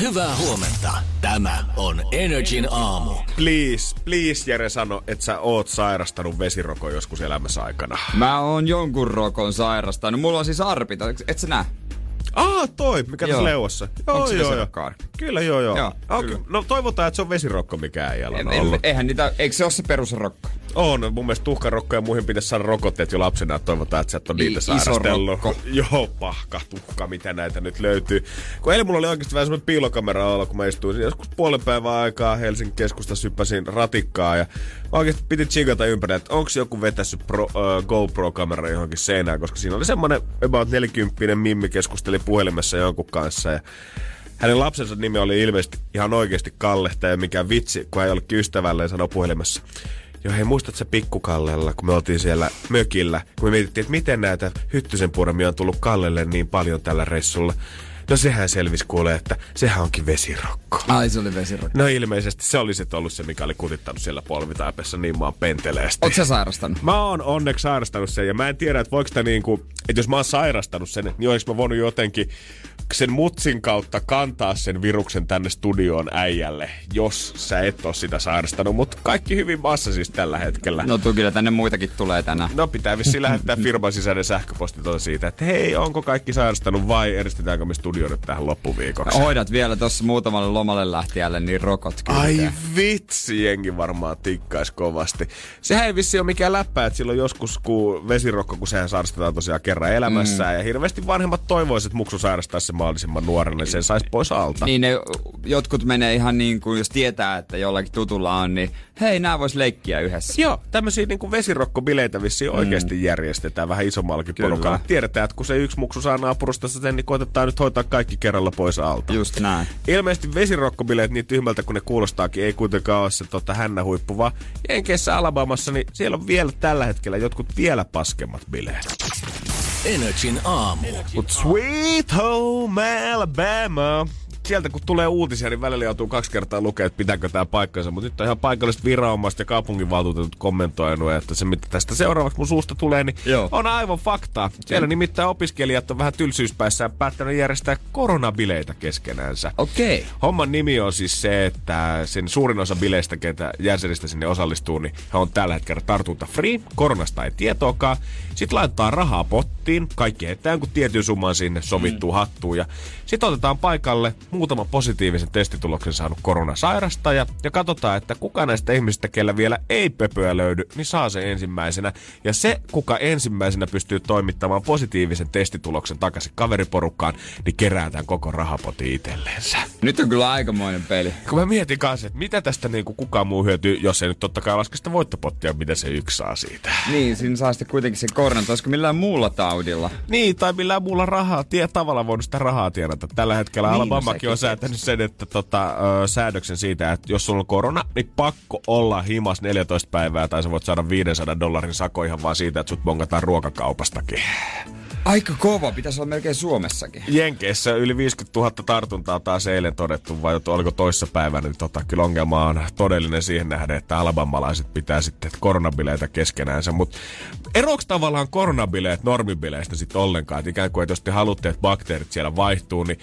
Hyvää huomenta. Tämä on Energin aamu. Please, please Jere sano, että sä oot sairastanut vesiroko joskus elämässä aikana. Mä oon jonkun rokon sairastanut. Mulla on siis arpita, et sä näe? Ah, toi, mikä Joo. tässä leuassa. Joo, Onko se joo, joo. Kyllä, joo, joo. Joo, okay. kyllä. No toivotaan, että se on vesirokko, mikä äijällä on En, ollut. eihän niitä, eikö se ole se perusrokko? On, mun mielestä tuhkarokko ja muihin pitäisi saada rokotteet jo lapsena, että toivotaan, että sä et ole niitä iso sairastellut. rokko. Joo, pahka, tuhka, mitä näitä nyt löytyy. Kun eilen mulla oli oikeasti vähän semmoinen piilokamera alla, kun mä istuin siinä joskus puolen päivän aikaa Helsingin keskustassa hyppäsin ratikkaa ja oikeasti piti chigata ympäri, että onko joku vetässyt pro, uh, GoPro-kamera johonkin seinään, koska siinä oli semmoinen about 40 mimmi keskusteli puhelimessa jonkun kanssa ja hänen lapsensa nimi oli ilmeisesti ihan oikeasti Kalle, tai mikä vitsi, kun hän jollekin ystävälleen sanoi puhelimessa. Joo, hei, muistatko sä pikkukallella, kun me oltiin siellä mökillä, kun me mietittiin, että miten näitä hyttysen on tullut Kallelle niin paljon tällä reissulla. No sehän selvisi kuulee, että sehän onkin vesirokko. Ai se oli vesirokko. No ilmeisesti se olisi ollut se, mikä oli kutittanut siellä polvitaipessa niin maan penteleesti. Oot sä sairastanut? Mä oon onneksi sairastanut sen ja mä en tiedä, että voiko sitä niinku, että jos mä oon sairastanut sen, niin olis mä voinut jotenkin sen mutsin kautta kantaa sen viruksen tänne studioon äijälle, jos sä et oo sitä sairastanut. Mutta kaikki hyvin maassa siis tällä hetkellä. No tuu kyllä tänne muitakin tulee tänään. No pitää vissiin lähettää firman sisäinen sähköposti siitä, että hei, onko kaikki sairastanut vai eristetäänkö me studio nyt tähän loppuviikoksi? Hoidat vielä tuossa muutamalle lomalle lähtijälle, niin rokot kyllä. Ai vitsi, jengi varmaan tikkais kovasti. Sehän ei vissi ole mikään läppä, että silloin joskus, kun vesirokko, kun sehän sairastetaan tosiaan kerran elämässään. Mm. Ja hirveästi vanhemmat toivoisivat, että muksu sairastaa sen mahdollisimman niin sen saisi pois alta. Niin ne jotkut menee ihan niin kuin, jos tietää, että jollakin tutulla on, niin hei, nämä vois leikkiä yhdessä. Joo, tämmöisiä niin vesirokkobileitä vissiin oikeasti järjestetään vähän isommallakin Kyllä. porukalla. Tiedetään, että kun se yksi muksu saa naapurustassa sen, niin koitetaan nyt hoitaa kaikki kerralla pois alta. Just näin. Ilmeisesti vesirokkobileet niin tyhmältä kuin ne kuulostaakin, ei kuitenkaan ole se tota, hännähuippu, vaan Jenkeissä Alabamassa, niin siellä on vielä tällä hetkellä jotkut vielä paskemmat bileet. Energin aamu. Mut Sweet Home Alabama. Sieltä kun tulee uutisia, niin välillä joutuu kaksi kertaa lukea, että pitääkö tämä paikkansa. Mutta nyt on ihan paikalliset viranomaiset ja kaupunginvaltuutetut kommentoinut, että se mitä tästä seuraavaksi mun suusta tulee, niin Joo. on aivan faktaa. Siellä nimittäin opiskelijat on vähän tylsyyspäissään päättänyt järjestää koronabileitä keskenäänsä. Okei. Homman nimi on siis se, että sen suurin osa bileistä, ketä jäsenistä sinne osallistuu, niin he on tällä hetkellä tartunta free, koronasta ei tietoakaan. Sitten laitetaan rahaa pottiin, kaikki heittää jonkun tietyn summan sinne sovittuun mm. hattuun ja sitten otetaan paikalle muutama positiivisen testituloksen saanut koronasairastaja ja katsotaan, että kuka näistä ihmisistä, kellä vielä ei pöpöä löydy, niin saa sen ensimmäisenä. Ja se, kuka ensimmäisenä pystyy toimittamaan positiivisen testituloksen takaisin kaveriporukkaan, niin kerätään koko rahapoti itselleensä. Nyt on kyllä aikamoinen peli. Kun mä mietin kanssa, että mitä tästä niinku kukaan muu hyötyy, jos ei nyt totta kai laske sitä voittopottia, mitä se yksi saa siitä. Niin, siinä saa sitten kuitenkin se korona. Olisiko millään muulla taudilla? Niin, tai millään muulla rahaa, tie, tavalla voinut sitä rahaa tienata. Tällä hetkellä Niin, niin, sekin on säätänyt sen, että tota, ö, säädöksen siitä, että jos sulla on korona, niin pakko olla himas 14 päivää, tai sä voit saada 500 dollarin sako ihan vaan siitä, että sut bongataan ruokakaupastakin. Aika kova, pitäisi olla melkein Suomessakin. Jenkeissä yli 50 000 tartuntaa taas eilen todettu, vai oliko toissa päivänä, niin tota, kyllä ongelma on todellinen siihen nähden, että alabamalaiset pitää sitten koronabileitä keskenäänsä. Mutta eroaks tavallaan koronabileet normibileistä sitten ollenkaan, että ikään kuin, että jos te haluatte, että bakteerit siellä vaihtuu, niin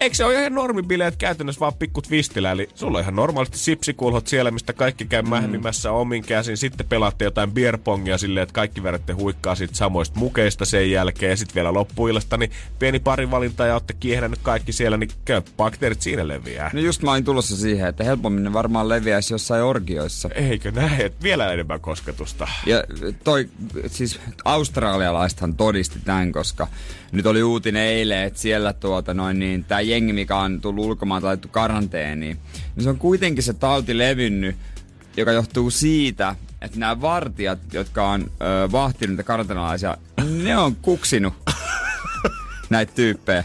Eikö se ole ihan normibileet käytännössä vaan pikku twistillä? Eli sulla on ihan normaalisti sipsikulhot siellä, mistä kaikki käy mähmimässä omin käsin. Sitten pelaatte jotain beerpongia silleen, että kaikki vedätte huikkaa siitä samoista mukeista sen jälkeen. Ja sitten vielä loppuillasta, niin pieni pari valintaa ja olette kiehdännyt kaikki siellä, niin käy bakteerit siinä leviää. No just mä olin tulossa siihen, että helpommin ne varmaan leviäisi jossain orgioissa. Eikö näe, että vielä enemmän kosketusta? Ja toi, siis australialaistahan todisti tämän, koska nyt oli uutinen eilen, että siellä tuota noin niin, tää jengi, mikä on tullut ulkomaan laitettu karanteeniin, niin se on kuitenkin se tauti levinnyt, joka johtuu siitä, että nämä vartijat, jotka on ö, vahtinut niitä karanteenalaisia, ne on kuksinut näitä tyyppejä.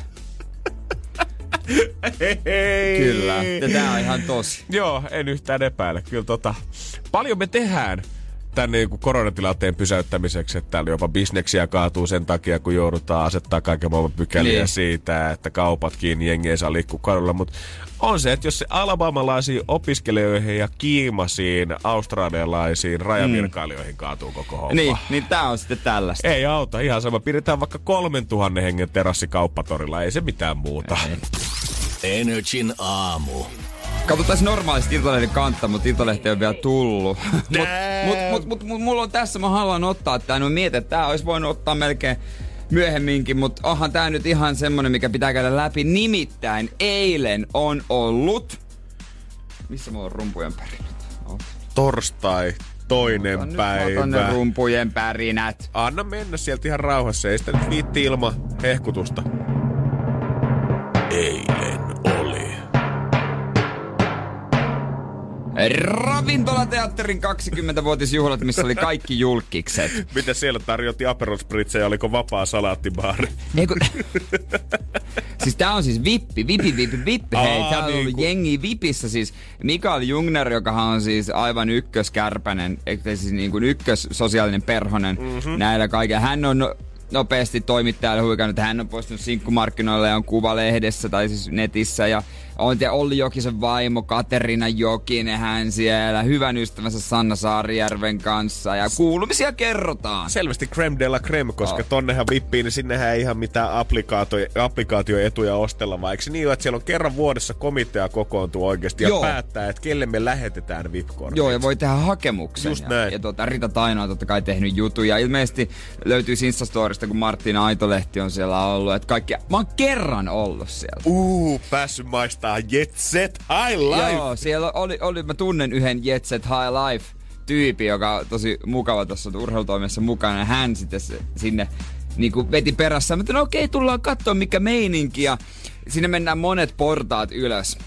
Hei. Kyllä, ja tää on ihan tosi. Joo, en yhtään epäile. Kyllä tota, paljon me tehdään tämän niin kuin koronatilanteen pysäyttämiseksi, että täällä jopa bisneksiä kaatuu sen takia, kun joudutaan asettaa kaiken maailman pykäliä Niin. siitä, että kaupat kiinni, jengi ei saa liikkua kadulla, mutta on se, että jos se alabamalaisiin opiskelijoihin ja kiimasiin australialaisiin rajavirkailijoihin kaatuu koko homma. Niin, niin tää on sitten tällaista. Ei auta, ihan sama. Pidetään vaikka 3000 hengen terassi kauppatorilla, ei se mitään muuta. Energin aamu. Katsotaan normaalisti Iltalehden kantta, mutta Iltalehti on vielä tullut. Mutta mut, mut, mut, mut, mulla on tässä, mä haluan ottaa tää. No mietin, että tää olisi voinut ottaa melkein myöhemminkin, mutta onhan tää nyt ihan semmonen, mikä pitää käydä läpi. Nimittäin eilen on ollut... Missä mulla on rumpujen pärinät? Oh. Torstai, toinen Nyt mä otan päivä. ne rumpujen pärinät. Anna mennä sieltä ihan rauhassa, ei sitä nyt viitti ilman hehkutusta. Eilen Ravintolateatterin 20-vuotisjuhlat, missä oli kaikki julkikset. Mitä siellä tarjotti Aperol Spritzejä, oliko vapaa salaattibaari? Ei kun... siis tää on siis vippi, vipi, vipi, vippi. Hei, Aa, täällä on ollut niinku- jengi vipissä siis. Mikael Jungner, joka on siis aivan ykköskärpänen, siis niin kuin ykkös sosiaalinen perhonen mm-hmm. näillä kaikilla. Hän on no, nopeasti toimittajalle huikannut, että hän on poistunut sinkkumarkkinoille ja on kuvalehdessä tai siis netissä ja on te Olli Jokisen vaimo Katerina Jokinen, hän siellä, hyvän ystävänsä Sanna Saarijärven kanssa ja kuulumisia kerrotaan. Selvästi creme de la creme, koska Oh. tonnehan vippiin, niin sinnehän ei ihan mitään applikaatio- applikaatioetuja ostella, vaan eikö niin että siellä on kerran vuodessa komitea kokoontuu oikeasti ja Joo. päättää, että kelle me lähetetään vip Joo, ja voi tehdä hakemuksen. Just ja, näin. Ja tuota, Rita Taino on totta kai tehnyt jutuja. Ilmeisesti löytyy Instastorista, kun Martina Aitolehti on siellä ollut. Että kaikki... Mä oon kerran ollut siellä. Uu, päässyt maistaa Jet Set High Life. Joo, siellä oli, oli, mä tunnen yhden Jet Set High Life tyyppi, joka on tosi mukava tuossa urheilutoimessa mukana. Hän sitten sinne niin kuin veti perässä. Mä no okei, tullaan katsoa mikä meininki. Ja sinne mennään monet portaat ylös.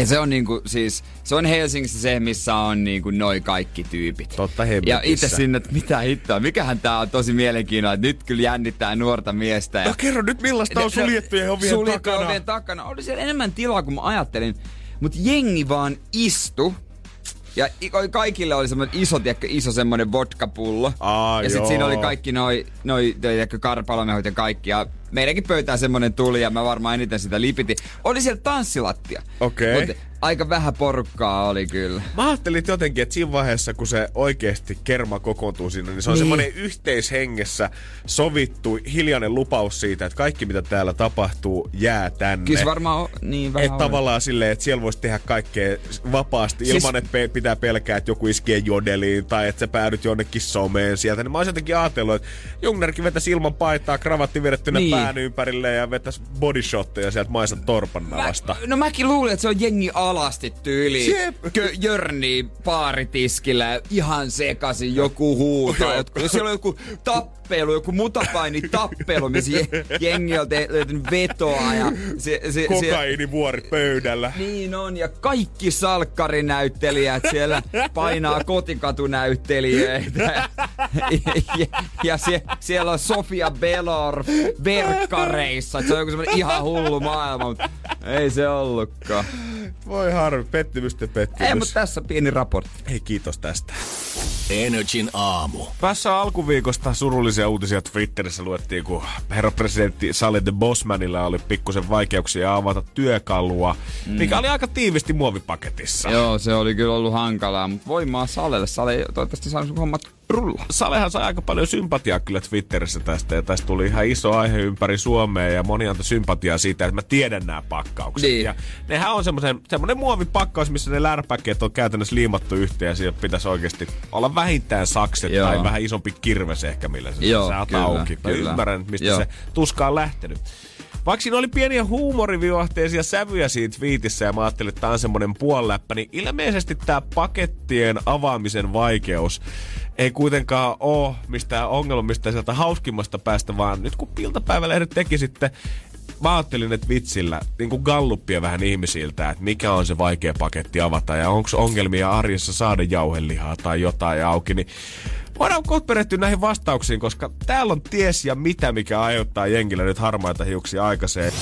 Ja se on niinku siis, se on Helsingissä se, missä on niinku noi kaikki tyypit. Totta Ja hemmetissä. itse sinne, että mitä hittoa, mikähän tää on tosi mielenkiintoinen, että nyt kyllä jännittää nuorta miestä. Ja No kerro nyt, millaista on suljettujen ovien suljettujen takana. ovien takana. Oli siellä enemmän tilaa kuin mä ajattelin, mutta jengi vaan istu. Ja kaikille oli semmoinen iso, tiedätkö, iso semmoinen vodkapullo. Aa, ja sitten siinä oli kaikki noi, noi tiedätkö, karpalomehut ja kaikki. Ja meidänkin pöytään semmoinen tuli ja mä varmaan eniten sitä lipitin. Oli siellä tanssilattia. Okei. Mut aika vähän porukkaa oli kyllä. Mä ajattelin jotenkin, että siinä vaiheessa, kun se oikeasti kerma kokoontuu sinne, niin se on Niin. semmoinen yhteishengessä sovittu hiljainen lupaus siitä, että kaikki mitä täällä tapahtuu jää tänne. Kyllä varmaan on niin vähän Että tavallaan silleen, että siellä voisi tehdä kaikkea vapaasti Siis- ilman, että pe- pitää pelkää, että joku iskee jodeliin tai että sä päädyt jonnekin someen sieltä. Niin mä olisin jotenkin ajatellut, että Jungnerkin vetäisi ilman paitaa, kravatti vedettynä Niin. Pään ympärille ja vetäisi bodishotteja sieltä Maisan torpan navasta. Mä, no mäkin luulin, että se on jengi alasti tyyli. Kö, Jörni baaritiskillä ihan sekaisin joku huutaa. jotkut, siellä on joku tappelu, joku mutapaini tappelu, missä je- jengi on löytänyt vetoa ja se, se, se, Kokainivuori pöydällä. niin on, ja kaikki salkkarinäyttelijät siellä painaa kotikatunäyttelijöitä. ja, ja, ja sie, siellä on Sofia Belor verkkareissa. Se on joku semmonen ihan hullu maailma, mutta ei se ollutkaan. Voi harmi, pettymystä pettymys. Ei, mutta tässä pieni raportti. Hei, kiitos tästä. Energin aamu. Tässä alkuviikosta surullisia uutisia Twitterissä luettiin, kun herra presidentti Saleh the Bossmanilla oli pikkusen vaikeuksia avata työkalua, mm. mikä oli aika tiivisti muovipaketissa. Joo, se oli kyllä ollut hankalaa, mutta voimaa Salelle. Sale ei toivottavasti saanut hommat rulla. Salehan sai aika paljon sympatiaa kyllä Twitterissä tästä, ja tästä tuli ihan iso aihe ympäri Suomea, ja moni antoi sympatiaa siitä, että mä tiedän nämä pakkaukset. Niin. Ja nehän on semmoisen, semmoinen muovipakkaus, missä ne lärpäkkeet on käytännössä liimattu yhteen, ja siellä pitäisi oikeasti olla vähintään sakset Joo. tai vähän isompi kirves ehkä, millä se Joo, saa kyllä, auki. Mä kyllä. ymmärrän, mistä Joo. se tuska on lähtenyt. Vaikka siinä oli pieniä huumorivivahteisia sävyjä siitä viitissä ja mä ajattelin, että tää on semmonen puoliläppä, niin ilmeisesti tää pakettien avaamisen vaikeus ei kuitenkaan oo mistään ongelma mistään sieltä hauskimmasta päästä, vaan nyt kun iltapäivälehdet teki sitten Mä ajattelin, että vitsillä niin kuin galluppia vähän ihmisiltä, että mikä on se vaikea paketti avata ja onko ongelmia arjessa saada jauhelihaa tai jotain auki, niin voidaan kohta perehtyä näihin vastauksiin, koska täällä on ties ja mitä, mikä aiheuttaa jengillä nyt harmaita hiuksia aikaiseen.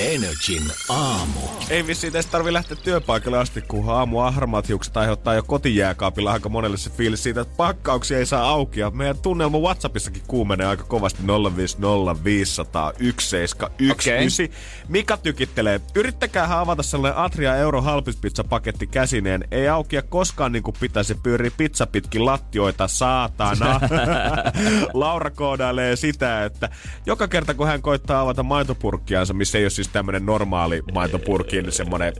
Energin aamu. Ei vissiin tästä tarvi lähteä työpaikalle asti, kun aamu ahramat hiukset aiheuttaa jo kotijääkaapilla aika monelle se fiilis siitä, että pakkauksia ei saa auki. Ja meidän tunnelma Whatsappissakin kuumenee aika kovasti 050501719. Okei. Mika tykittelee. Yrittäkää avata sellainen Atria Euro halpispizza paketti käsineen. Ei aukia koskaan niin kuin pitäisi pyöri pizza pitkin lattioita, saatana. Laura koodailee sitä, että joka kerta kun hän koittaa avata maitopurkkiansa, missä ei ole siis tämmönen normaali maitopurkki, niin semmonen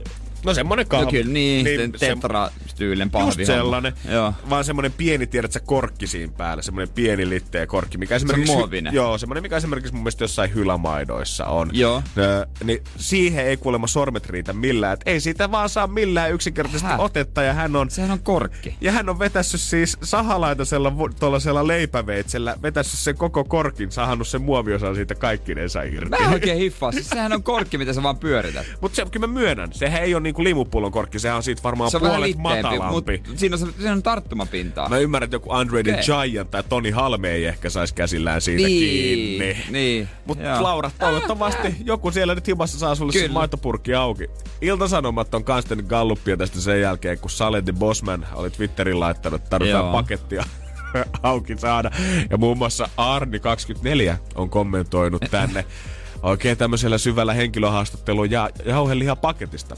No semmonen No kahvi. kyllä, niin, niin se- tetra-tyylin Just pahvi. sellainen. Joo. Vaan semmonen pieni, tiedät sä, korkki siinä päällä. Semmonen pieni litteä korkki, mikä esimerkiksi... muovinen. Joo, semmonen, mikä esimerkiksi mun mielestä jossain hylämaidoissa on. Joo. Ö, niin siihen ei kuulemma sormet riitä millään. Et ei siitä vaan saa millään yksinkertaisesti Häh? otetta. Ja hän on... Sehän on korkki. Ja hän on vetässyt siis sahalaitasella tuollaisella leipäveitsellä, vetässyt sen koko korkin, sahannut sen muoviosan siitä kaikkinensa irti. Mä oikein hiffaa. Siis sehän on korkki, mitä sä vaan pyörität. Mutta se, kyllä mä myönnän, sehän ei ole niinku limupullon korkki, sehän on siitä varmaan Se puolet litteempi, matalampi. siinä on, se- siinä on tarttumapintaa. Mä ymmärrän, että joku Andre the Okei. Giant tai Toni Halme ei ehkä saisi käsillään siitä Niin, kiinni. niin, Mutta. Laura, toivottavasti joku siellä nyt himassa saa sulle Kyllä. maitopurkki auki. Iltasanomat on kans tehnyt galluppia tästä sen jälkeen, kun Saletti Bosman oli Twitterin laittanut, että tarvitaan Joo. pakettia auki saada. Ja muun muassa Arni24 on kommentoinut tänne oikein tämmöisellä syvällä henkilöhaastattelun ja jauhelihaa paketista.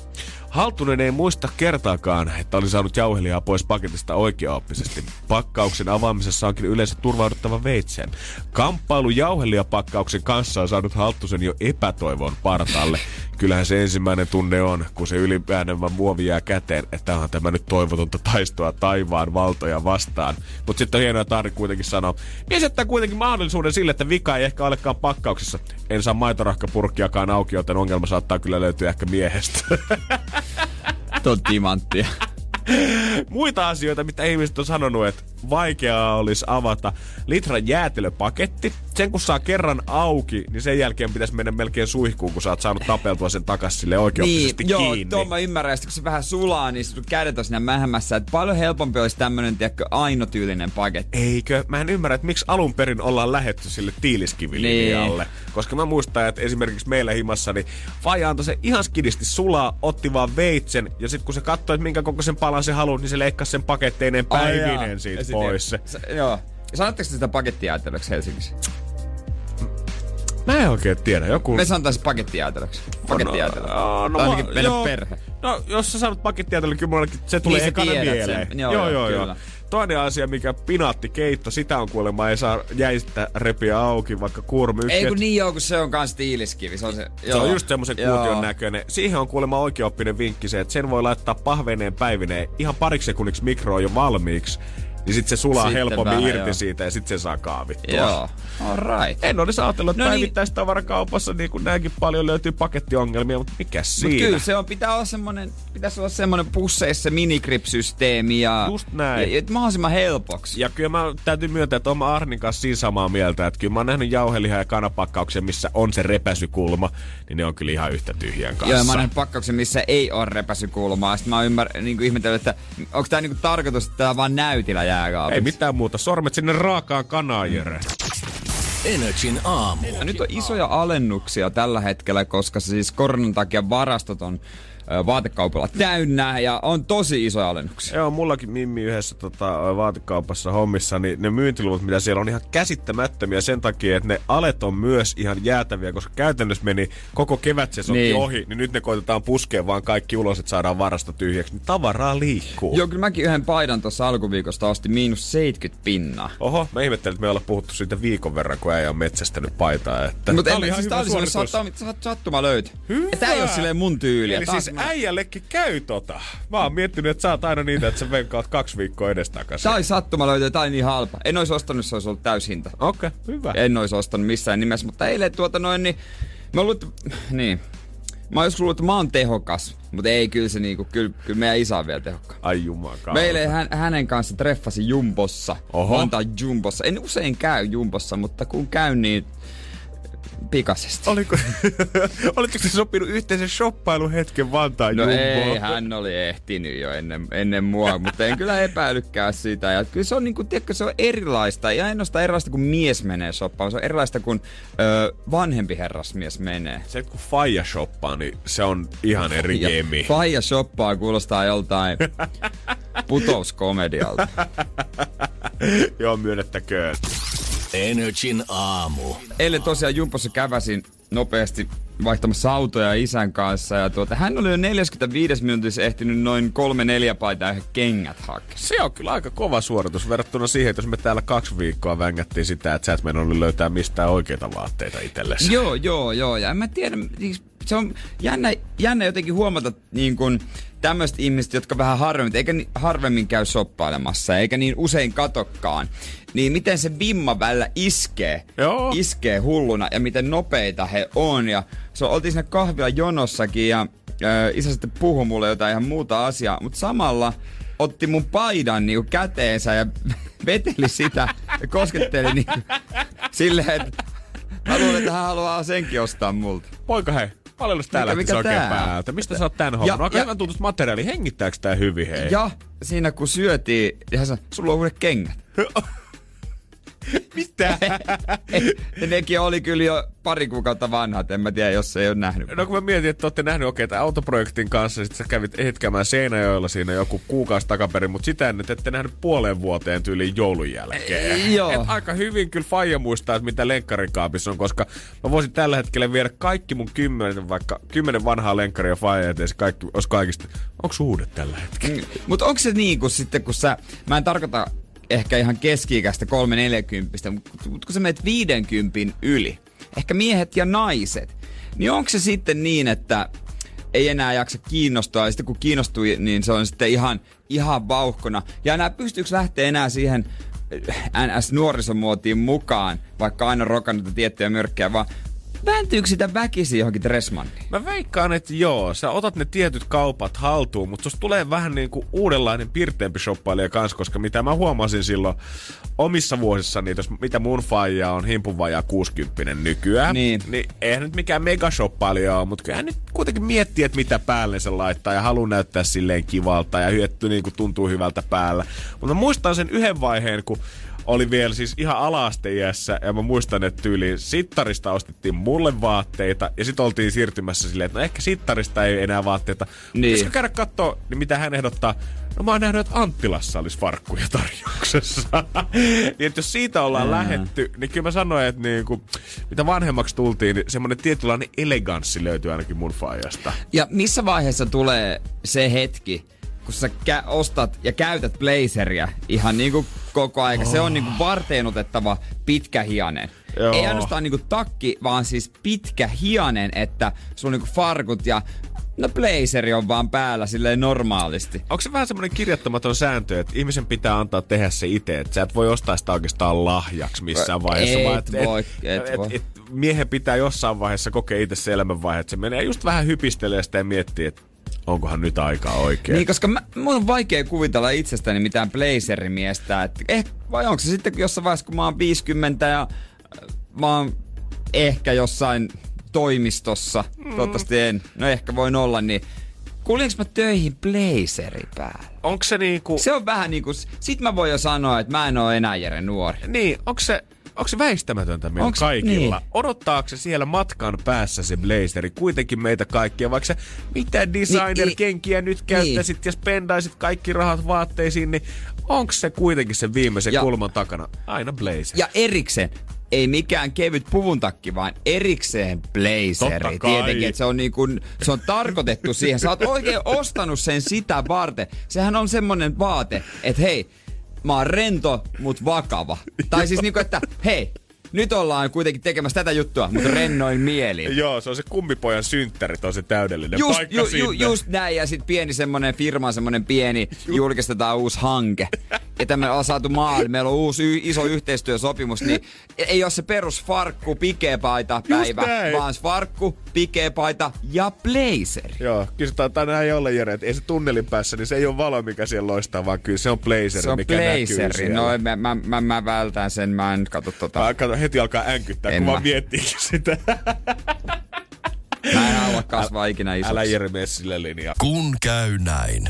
Haltunen ei muista kertaakaan, että oli saanut jauhelihaa pois paketista oikeaoppisesti. Pakkauksen avaamisessa onkin yleensä turvauduttava veitseen. Kamppailu jauhelihapakkauksen kanssa on saanut Halttusen jo epätoivon partaalle. Kyllähän se ensimmäinen tunne on, kun se ylipäänevä muovi jää käteen, että onhan tämä nyt toivotonta taistoa taivaan valtoja vastaan. Mutta sitten on hienoa, että Arni kuitenkin sanoo, mies jättää kuitenkin mahdollisuuden sille, että vika ei ehkä olekaan pakkauksessa. En saa maitorahkapurkkiakaan auki, joten ongelma saattaa kyllä löytyä ehkä miehestä. Tuo timanttia. Muita asioita, mitä ihmiset on sanonut, että vaikeaa olisi avata litran jäätelöpaketti. Sen kun saa kerran auki, niin sen jälkeen pitäisi mennä melkein suihkuun, kun sä oot saanut tapeltua sen takas sille oikeuksisesti Niin, joo, kiinni. tuon mä ymmärrän, ja sit kun se vähän sulaa, niin sun kädet on siinä mähämässä. Että paljon helpompi olisi tämmönen, tiedätkö, ainotyylinen paketti. Eikö? Mä en ymmärrä, että miksi alun perin ollaan lähetty sille tiiliskivilinjalle. Niin. Koska mä muistan, että esimerkiksi meillä himassa, niin faija antoi se ihan skidisti sulaa, otti vaan veitsen, ja sitten kun se katsoi, että minkä kokoisen palan se haluaa, niin se leikkasi sen paketteineen päivinen siitä Ja sit- pois. Se. Se, joo. Sanotteko te sitä pakettijäätelöksi Helsingissä? Mä en oikein tiedä. Joku... Me sanotaan se pakettijäätelöksi. Pakettijäätelö. No, no, ainakin meidän joo. perhe. No, jos sä sanot pakettiajatella, kyllä mullekin se tulee Niin ekana mieleen. sen. Joo, joo, joo, joo, kyllä toinen asia, mikä pinaatti keitto, sitä on kuulemma ei saa jäistä repiä auki, vaikka kurmy. Ei kun niin joo, kun se on kans tiiliskivi. Se on, se, joo. se on just semmoisen kuution näköinen. Siihen on kuulemma oikeoppinen vinkki se, että sen voi laittaa pahveneen päivineen ihan pariksi sekunniksi mikroon jo valmiiksi. Niin sit se sulaa Sitten helpommin vähän, irti joo. siitä ja sit se saa kaavittua. Joo. All right. En olisi ajatellut, että No niin. päivittäistavarakaupassa niin kuin näinkin paljon löytyy pakettiongelmia, mutta mikä Mut siinä? kyllä se on, pitää olla semmonen, pitäisi olla semmonen pusseissa minigrip-systeemi ja, Just näin. ja, ja mahdollisimman helpoksi. Ja kyllä mä täytyy myöntää, että oma Arnin kanssa siinä samaa mieltä, että kyllä mä oon nähnyt jauhelihaa ja kanapakkauksia, missä on se repäsykulma, niin ne on kyllä ihan yhtä tyhjän kanssa. Joo, ja mä oon nähnyt pakkauksen, missä ei ole repäsykulmaa. Sitten mä oon ymmär, niin kuin ihmetellyt, että onko tää niinku tarkoitus, että tää on vaan näytillä jääkaapissa. Ei mitään muuta, sormet sinne raakaan kanaan, Jere. Energin aamu. Ja nyt on isoja alennuksia tällä hetkellä, koska siis koronan takia varastot on vaatekaupalla täynnä ja on tosi isoja alennuksia. Joo, mullakin Mimmi yhdessä tota, vaatekaupassa hommissa, niin ne myyntiluvut, mitä siellä on ihan käsittämättömiä sen takia, että ne alet on myös ihan jäätäviä, koska käytännössä meni koko kevätsesonkin Niin. niin. ohi, niin nyt ne koitetaan puskea vaan kaikki ulos, että saadaan varasto tyhjäksi. Niin tavaraa liikkuu. Joo, kyllä mäkin yhden paidan tuossa alkuviikosta ostin miinus 70 pinnaa. Oho, mä ihmettelin, että me ollaan puhuttu siitä viikon verran, kun ei ole metsästänyt paitaa. Että Mutta en, siis tää oli semmonen suoritus. sattuma, sat- sattuma löytö. Hyvä. Ja tää ei oo silleen mun tyyliä. Eli Taas siis äijällekin käy tota. Mä oon miettinyt, että sä oot aina niitä, että sä venkaat kaksi viikkoa edestakaisin. Oli sattuma tää oli niin halpa. En ois ostanut, se olisi ollut täyshinta. Okei, okay, hyvä. En ois ostanut missään nimessä, mutta eilen tuota noin, niin mä että, niin. Mä ois luullut, että mä oon tehokas, mutta ei, kyllä se niinku, kyllä, kyllä meidän isä on vielä tehokkaan. Ai jumakaan. Meille hän, hänen kanssa treffasi Jumbossa. Oho. Vantaan Jumbossa. En usein käy Jumbossa, mutta kun käyn, niin pikaisesti. Oliko, olitteko te sopinut yhteisen shoppailun hetken Vantaan No jumboon? ei, hän oli ehtinyt jo ennen, ennen mua, mutta en kyllä epäilykään sitä. Ja kyllä se on, niinku, tiedätkö, se on erilaista. Ja ainoastaan erilaista, kun mies menee shoppaan. Se on erilaista, kun ö, vanhempi herrasmies menee. Se, kun faija shoppaa, niin se on ihan eri Ja gemi. faija shoppaa kuulostaa joltain putouskomedialta. Joo, myönnettäköön. Energin aamu. Eilen tosiaan Jumpossa käväsin nopeasti vaihtamassa autoja isän kanssa. Ja tuota, hän oli jo 45 minuutissa ehtinyt noin kolme neljä paitaa ja kengät hakea. Se on kyllä aika kova suoritus verrattuna siihen, että jos me täällä kaksi viikkoa vängättiin sitä, että sä et mennyt löytää mistään oikeita vaatteita itsellesi. Joo, joo, joo. Ja en mä tiedä, siis se on jännä, jännä jotenkin huomata niin kun tämmöiset ihmiset, jotka vähän harvemmin, eikä ni- harvemmin käy soppailemassa, eikä niin usein katokkaan. Niin miten se vimma välillä iskee, Joo. iskee hulluna ja miten nopeita he on. Ja se oltiin siinä kahvilla jonossakin ja ö, isä sitten puhui mulle jotain ihan muuta asiaa, mutta samalla otti mun paidan niinku käteensä ja veteli sitä ja kosketteli niinku silleen, että Mä luulen, että hän haluaa senkin ostaa multa. Poika hei, paljon täällä Mikä- mikä, oikein päältä? Mistä sä oot tän homman? No, aika tuntusta materiaali. Hengittääkö tää hyvin hei? Ja siinä kun syötiin, ja hän sanoi, sulla on uudet kengät. Mitä? nekin oli kyllä jo pari kuukautta vanhat, en mä tiedä, jos ei ole nähnyt. No kun mä mietin, että olette nähnyt okei okay, autoprojektin kanssa, sit sä kävit hetkämään Seinäjoella siinä joku kuukausi takaperin, mutta sitä ennen ette nähnyt puoleen vuoteen tyyliin joulun jälkeen. Ei, joo. Et aika hyvin kyllä Faija muistaa, että mitä lenkkarikaapissa on, koska mä voisin tällä hetkellä viedä kaikki mun kymmenen, vaikka kymmenen vanhaa lenkkaria Faija eteen, kaikki olisi kaikista. Onko uudet tällä hetkellä? Mutta onko se niin kuin sitten, kun sä, mä en tarkoita ehkä ihan keski-ikäistä 340 mutta kun sä menet 50 yli, ehkä miehet ja naiset, niin onko se sitten niin, että ei enää jaksa kiinnostua, ja sitten kun kiinnostuu, niin se on sitten ihan, ihan vauhkona. Ja enää pystyykö lähteä enää siihen NS-nuorisomuotiin mukaan, vaikka aina rokannut tiettyjä mörkkejä, vaan vääntyykö sitä väkisin johonkin Dressmanniin? Mä veikkaan, että joo, sä otat ne tietyt kaupat haltuun, mutta susta tulee vähän niin kuin uudenlainen pirteempi shoppailija kanssa, koska mitä mä huomasin silloin omissa vuosissani, jos mitä mun faija on himpun vajaa 60 nykyään, Niin. niin eihän nyt mikään megashoppailija ole, mutta kyllä nyt kuitenkin miettii, että mitä päälle se laittaa ja haluaa näyttää silleen kivalta ja hyötty niin kuin tuntuu hyvältä päällä. Mutta mä muistan sen yhden vaiheen, kun oli vielä siis ihan ala-asteiässä ja mä muistan, että tyyliin sittarista ostettiin mulle vaatteita ja sitten oltiin siirtymässä silleen, että no ehkä sittarista ei enää vaatteita. Niin. Pitäisikö käydä kattoo, niin mitä hän ehdottaa? No mä oon nähnyt, että Anttilassa olisi farkkuja tarjouksessa. niin että jos siitä ollaan Ää. lähetty, niin kyllä mä sanoin, että niinku, mitä vanhemmaksi tultiin, niin semmoinen tietynlainen eleganssi löytyy ainakin mun faijasta. Ja missä vaiheessa tulee se hetki, kun sä kä- ostat ja käytät blazeria ihan niinku koko aika. Se on niinku varteen otettava pitkä hianen. Joo. Ei ainoastaan niinku takki, vaan siis pitkä hianen, että sulla on niinku farkut ja no blazeri on vaan päällä silleen normaalisti. Onko se vähän semmoinen kirjoittamaton sääntö, että ihmisen pitää antaa tehdä se itse, että sä et voi ostaa sitä oikeastaan lahjaksi missään vaiheessa, Et vaan et, voi, et et, voi. et, et, miehen pitää jossain vaiheessa kokea itse se elämänvaihe, että se menee just vähän hypistelee sitä ja miettii, että onkohan nyt aika oikein. Niin, koska mä, mun on vaikea kuvitella itsestäni mitään blazerimiestä. Et, eh, vai onko se sitten jossain vaiheessa, kun mä oon 50 ja äh, mä oon ehkä jossain toimistossa, mm. toivottavasti en, no ehkä voin olla, niin kuulinko mä töihin blazeri päällä? Onko se niinku... Se on vähän niinku, sit mä voin jo sanoa, että mä en oo enää Jere nuori. Niin, onko se, onko se väistämätöntä meillä Onks- kaikilla? niin. Odottaako se siellä matkan päässä se blazeri kuitenkin meitä kaikkia, vaikka se mitä designer-kenkiä nyt käyttäisit ja spendaisit kaikki rahat vaatteisiin, niin onko se kuitenkin se viimeisen Ja- kulman takana aina blazer? Ja erikseen, ei mikään kevyt puvun takki, vaan erikseen blazeri. Tietenkin, että se on, niin kuin, se on tarkoitettu siihen. Sä oot oikein ostanut sen sitä varten. Sehän on semmonen vaate, että hei, mä oon rento, mut vakava. Tai siis niinku, että hei, nyt ollaan kuitenkin tekemässä tätä juttua, mutta rennoin mielin. Joo, se on se kummipojan synttärit, on se täydellinen Just, paikka ju, ju, sinne. just näin, ja sitten pieni semmonen firma, semmonen pieni, julkistetaan uusi hanke. että me ollaan saatu maan, meillä on uusi y- iso yhteistyösopimus, niin ei ole se perus farkku, pikepaita päivä, vaan farkku, pikepaita ja blazeri. Joo, taitaa näin jolle, Jere, että ei se tunnelin päässä, niin se ei ole valo, mikä siellä loistaa, vaan kyllä se on blazeri, Se on mikä näkyy blazeri. No mä, mä, mä, mä, vältän sen, mä en katso tota. Mä kato, heti alkaa änkyttää, En kun mä. vaan miettii sitä. Mä en halua kasvaa ikinä isoksi. Älä Jere mene sille. Kun käy näin.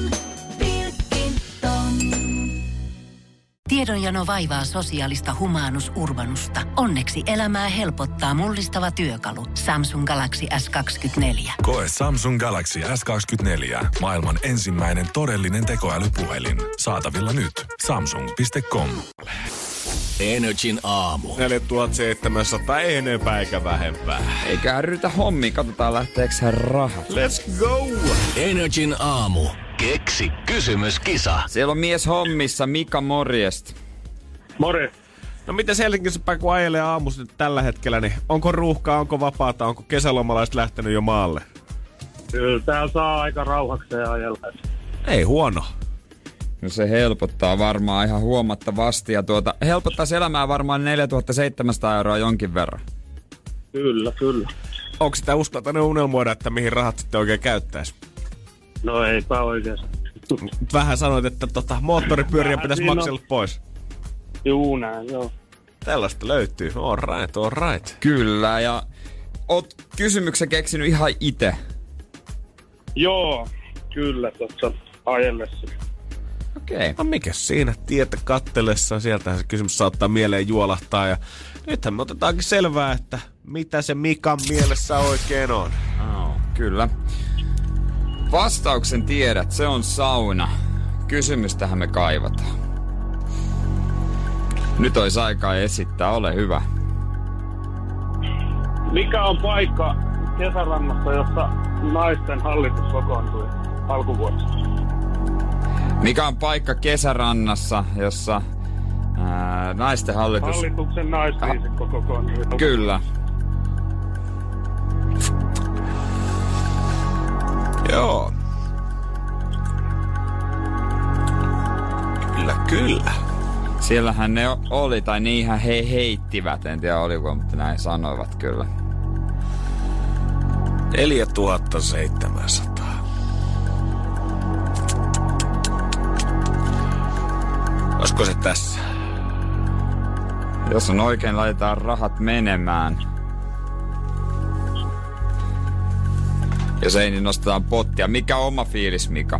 Tiedonjano vaivaa sosiaalista humanus urbanusta. Onneksi elämää helpottaa mullistava työkalu. Samsung Galaxy S24. Koe Samsung Galaxy S24. Maailman ensimmäinen todellinen tekoälypuhelin. Saatavilla nyt. Samsung.com. Energin aamu. 4700 ei enempää eikä vähempää. Eikä ryhdytä hommiin, katsotaan lähteekö rahat. Let's go! Energin aamu. Keksi kysymyskisa. Siellä on mies hommissa, Mika Morjest. More. No miten Helsingissä päin kun ajelee aamusta nyt tällä hetkellä, niin onko ruuhkaa, onko vapaata, onko kesälomalaiset lähtenyt jo maalle? Kyllä täällä saa aika rauhakseen ajella. Ei huono. No se helpottaa varmaan ihan huomattavasti ja tuota, helpottaa elämää varmaan 4700 euroa jonkin verran. Kyllä, kyllä. Onko sitä uskaltanut unelmoida, että mihin rahat sitten oikein käyttäisi? No eipä oikeasti. Vähän sanoit, että tota, moottoripyöriä Vähän pitäisi siinä on. maksella pois. Juu, näin, joo. Tällaista löytyy. All right, all right. Kyllä, ja oot kysymyksen keksinyt ihan itse. Joo, kyllä tuossa ajellessa. Okei. Okay. No mikä siinä tietä kattelessa, sieltähän se kysymys saattaa mieleen juolahtaa. Ja nythän me otetaankin selvää, että mitä se Mikan mielessä oikein on. Oh, kyllä. Vastauksen tiedät, se on sauna. Kysymystähän me kaivataan. Nyt olisi aikaa esittää, ole hyvä. Mikä on paikka kesärannassa, jossa naisten hallitus kokoontui alkuvuodesta? Mikä on paikka kesärannassa, jossa ää, naisten hallitus... Hallituksen naisviisikko kokoontui. Kyllä. Joo. Kyllä, kyllä. Siellähän ne oli, tai niinhän he heittivät, en tiedä oliko, mutta näin sanoivat kyllä. 4700. Olisiko se tässä? Jos on oikein, laitetaan rahat menemään. Jos ei, niin nostetaan pottia. Mikä on oma fiilis, Mika?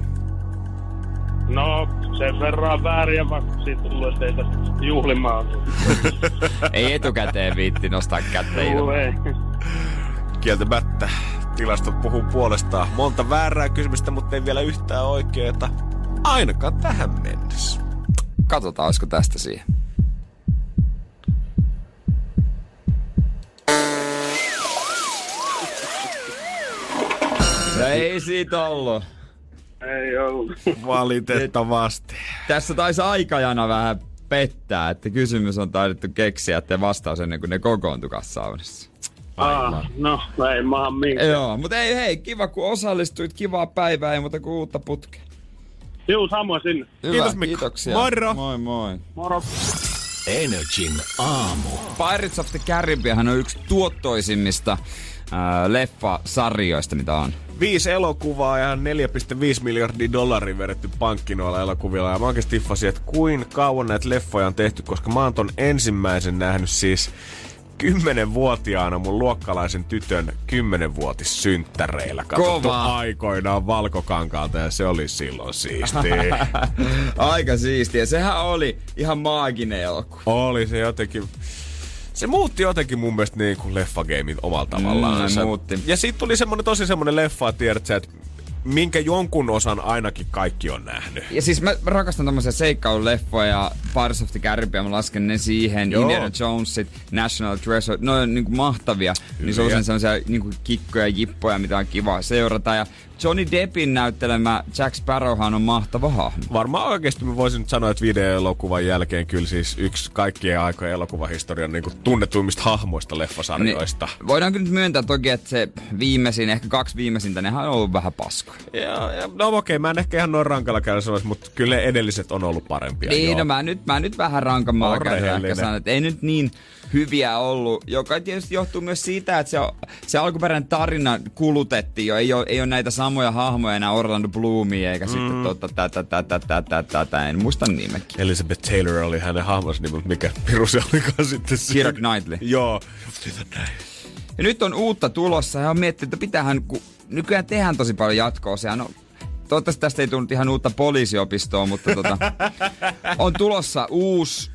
No, sen verran vääriä vastauksia tullut, että ei tässä juhlimaan. Ei etukäteen viitti nostaa kättä. Kieltämättä tilastot puhuu puolestaan. Monta väärää kysymystä, mutta ei vielä yhtään oikeeta. Ainakaan tähän mennessä. Katsotaan, olisiko tästä siihen. No ei siitä ollut. Ei ollut. Valitettavasti. Tässä taisi aikajana vähän pettää, että kysymys on taidettu keksiä, että vastaus ennen kuin ne kokoontukas saunassa. Ah, no, ei maahan minkään. Joo, mutta ei hei, kiva kun osallistuit, kivaa päivää, ei muuta kuin uutta putkea. Juu, samoin sinne. Hyvä, Kiitos, Mikko. kiitoksia. Moro. Moi moi. Moro. Energin aamu. Pirates of the Caribbean on yksi tuottoisimmista äh, leffasarjoista, mitä on. Viisi elokuvaa ja 4,5 miljardia dollaria vedetty pankki noilla elokuvilla. Ja mä oikeesti tiffasin, että kuinka kauan näitä leffoja on tehty, koska mä oon ton ensimmäisen nähnyt siis kymmenenvuotiaana mun luokkalaisen tytön kymmenenvuotissynttäreillä. Katsottu Kova. aikoinaan valkokankaalta ja se oli silloin siistiä. Aika siistiä. Sehän oli ihan maaginen elokuva. oli se jotenkin... Se muutti jotenkin mun mielestä niin kuin leffagaming omalla tavallaan. Mm, se muutti. Ja siitä tuli semmonen tosi semmonen leffa, tiedät sä, että minkä jonkun osan ainakin kaikki on nähnyt. Ja siis mä rakastan tämmöisiä seikkailuleffoja ja Pirates of the Caribbean, mä lasken ne siihen, Joo. Indiana Jonesit, National Treasure, ne on niinku mahtavia. Niin se on Hyviä. usein sellaisia niinku kikkoja ja jippoja, mitä on kiva seurata. Ja Johnny Deppin näyttelemä Jack Sparrowhan on mahtava hahmo. Varmaan oikeasti mä voisin nyt sanoa, että videoelokuvan jälkeen kyllä siis yksi kaikkien aikojen elokuvahistorian niin tunnetuimmista hahmoista leffasarjoista. Niin, voidaan kyllä nyt myöntää toki, että se viimeisin, ehkä kaksi viimeisintä, nehän on ollut vähän paskoja. Ja, ja, no okei, okay, mä en ehkä ihan noin rankalla käydä sanoisi, mutta kyllä edelliset on ollut parempia. Niin, joo. no mä nyt, mä nyt vähän rankammalla On käydä ehkä sanon, että ei nyt niin hyviä ollut, joka tietysti johtuu myös siitä, että se, se alkuperäinen tarina kulutettiin jo. Ei ole, ei ole näitä samoja hahmoja enää Orlando Bloomia eikä mm. sitten tota, tätä, tätä, tätä, tätä, en muista nimekin. Elizabeth Taylor oli hänen hahmonsa nimi, mutta mikä piru se olikaan sitten Keira Knightley. Joo. Ja nyt on uutta tulossa ja on miettinyt, että pitäähän, kun nykyään tehdään tosi paljon jatkoa. Sehän on, toivottavasti tästä ei tullut ihan uutta poliisiopistoa, mutta tota, on tulossa uusi,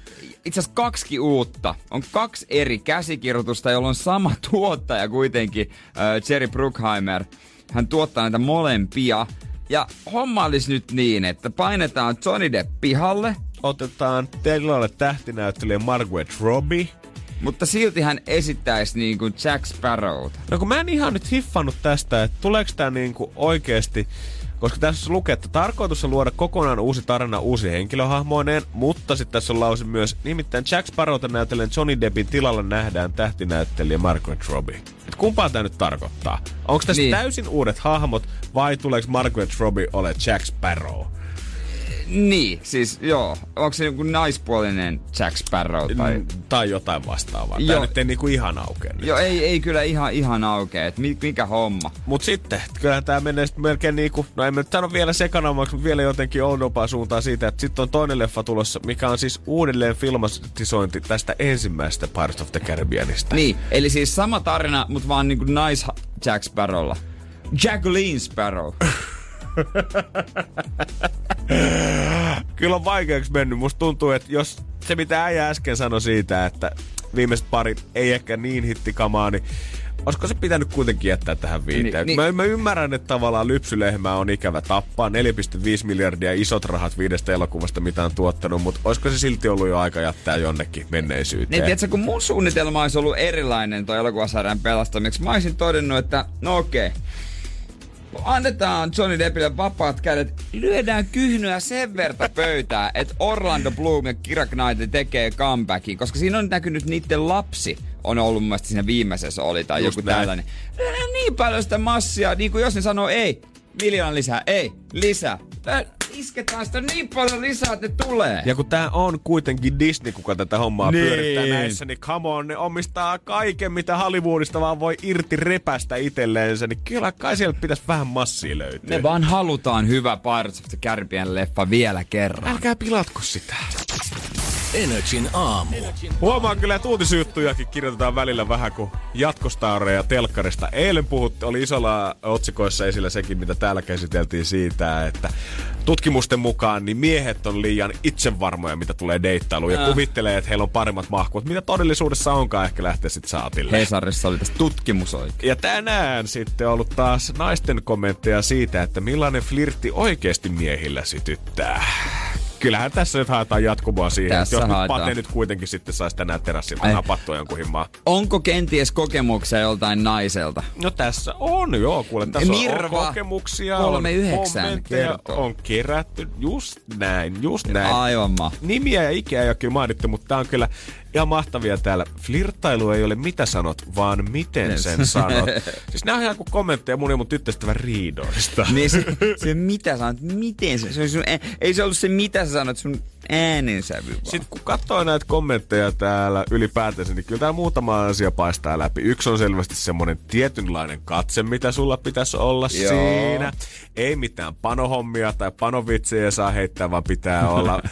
itse asiassa kaksi uutta. On kaksi eri käsikirjoitusta, jolla on sama tuottaja kuitenkin, äh, Jerry Bruckheimer. Hän tuottaa näitä molempia. Ja homma olisi nyt niin, että painetaan Johnny Depp pihalle, Otetaan tilalle tähtinäyttelijä Margaret Robbie. mutta silti hän esittäisi niin kuin Jack Sparrowta. No kun mä en ihan nyt hiffannut tästä, että tuleeko tää niinku oikeesti koska tässä lukee, että tarkoitus on luoda kokonaan uusi tarina uusi henkilöhahmoineen, mutta sitten tässä on lause myös, nimittäin Jack Sparrowta näytellen Johnny Deppin tilalla nähdään tähtinäyttelijä Margaret Robbie. Et kumpaa tämä nyt tarkoittaa? Onko tässä Niin. täysin uudet hahmot vai tuleeko Margaret Robbie ole Jack Sparrow? Niin, siis joo. Onko se joku naispuolinen Jack Sparrow? Tai... Mm, tai jotain vastaavaa. Tämä nyt ei niinku ihan aukea nyt. Joo, ei, ei kyllä ihan, ihan aukea, mi- mikä homma. Mut sitten, kyllähän tää menee sit melkein niinku, no en mä nyt sano vielä sekanammaksi, mutta vielä jotenkin oudompaa suuntaan siitä, että sitten on toinen leffa tulossa, mikä on siis uudelleen filmatisointi tästä ensimmäisestä Pirates of the Caribbeanista. Niin, eli siis sama tarina, mutta vaan niinku nais Jack Sparrowlla. Jacqueline Sparrow. Kyllä on vaikeaksi mennyt. Musta tuntuu, että jos se mitä äijä äsken sanoi siitä, että viimeiset parit ei ehkä niin hittikamaa, niin Olisiko se pitänyt kuitenkin jättää tähän viiteen? Niin, Niin, mä, mä, ymmärrän, että tavallaan lypsylehmää on ikävä tappaa. 4,5 miljardia isot rahat viidestä elokuvasta, mitä on tuottanut, mutta olisiko se silti ollut jo aika jättää jonnekin menneisyyteen? Niin, tiedätkö, kun mun suunnitelma olisi ollut erilainen toi elokuvasarjan pelastamiseksi, mä olisin todennut, että no okei. Annetaan Johnny Deppille vapaat kädet, lyödään kyhnyä sen verta pöytää, että Orlando Bloom ja Kira Knightley tekee comebackin, koska siinä on näkynyt niiden lapsi on ollut mun mielestä siinä viimeisessä oli tai Just joku näin. tällainen. Lyödään niin paljon sitä massia, niin kuin jos ne sanoo ei, miljoona lisää, ei, lisää. Lö- Isketään sitä niin paljon lisää, että ne tulee. Ja kun tää on kuitenkin Disney, kuka tätä hommaa Niin. niin. pyörittää näissä, niin come on, ne omistaa kaiken, mitä Hollywoodista vaan voi irti repästä itselleensä, niin kyllä kai siellä pitäisi vähän massia löytyä. Me vaan halutaan hyvä Pirates of the Caribbean leffa vielä kerran. Älkää pilatko sitä. Energin aamu. Huomaan kyllä, että uutisjuttujakin kirjoitetaan välillä vähän kuin jatkostaareja telkkarista. Eilen puhut, oli isolla otsikoissa esillä sekin, mitä täällä käsiteltiin siitä, että tutkimusten mukaan niin miehet on liian itsevarmoja, mitä tulee deittailuun, ja kuvittelee, että heillä on paremmat mahkut, mitä todellisuudessa onkaan ehkä lähteä sitten saatille. Hesarissa oli tästä tutkimus oikein. Ja tänään sitten on ollut taas naisten kommentteja siitä, että millainen flirtti oikeasti miehillä sytyttää. Kyllähän tässä nyt haetaan jatkumoa siihen, Tässä että jos haetaan. Pate nyt kuitenkin sitten saisi tänään terassilta Ei. napattua jonkun himmaa. Onko kenties kokemuksia joltain naiselta? No tässä on, joo, kuule, tässä Mirva on kokemuksia, 39 on kertoo. on kerätty, just näin, just näin. Aivan ma. Nimiä ja ikää ei ole kyllä mainittu, mutta tää on kyllä ihan mahtavia täällä. Flirttailu ei ole mitä sanot, vaan miten sen sanot. siis nämä on ihan kuin kommentteja mun ja mun tyttöystävän riidoista. Niin se, se mitä sanot, miten se, se sun, ä- ei se ollut se mitä sä sanot, sun äänensävy vaan. Sitten kun katsoo näitä kommentteja täällä ylipäätänsä, niin kyllä tää muutama asia paistaa läpi. Yksi on selvästi semmonen tietynlainen katse, mitä sulla pitäisi olla Joo. siinä. Ei mitään panohommia tai panovitsejä saa heittää, vaan pitää olla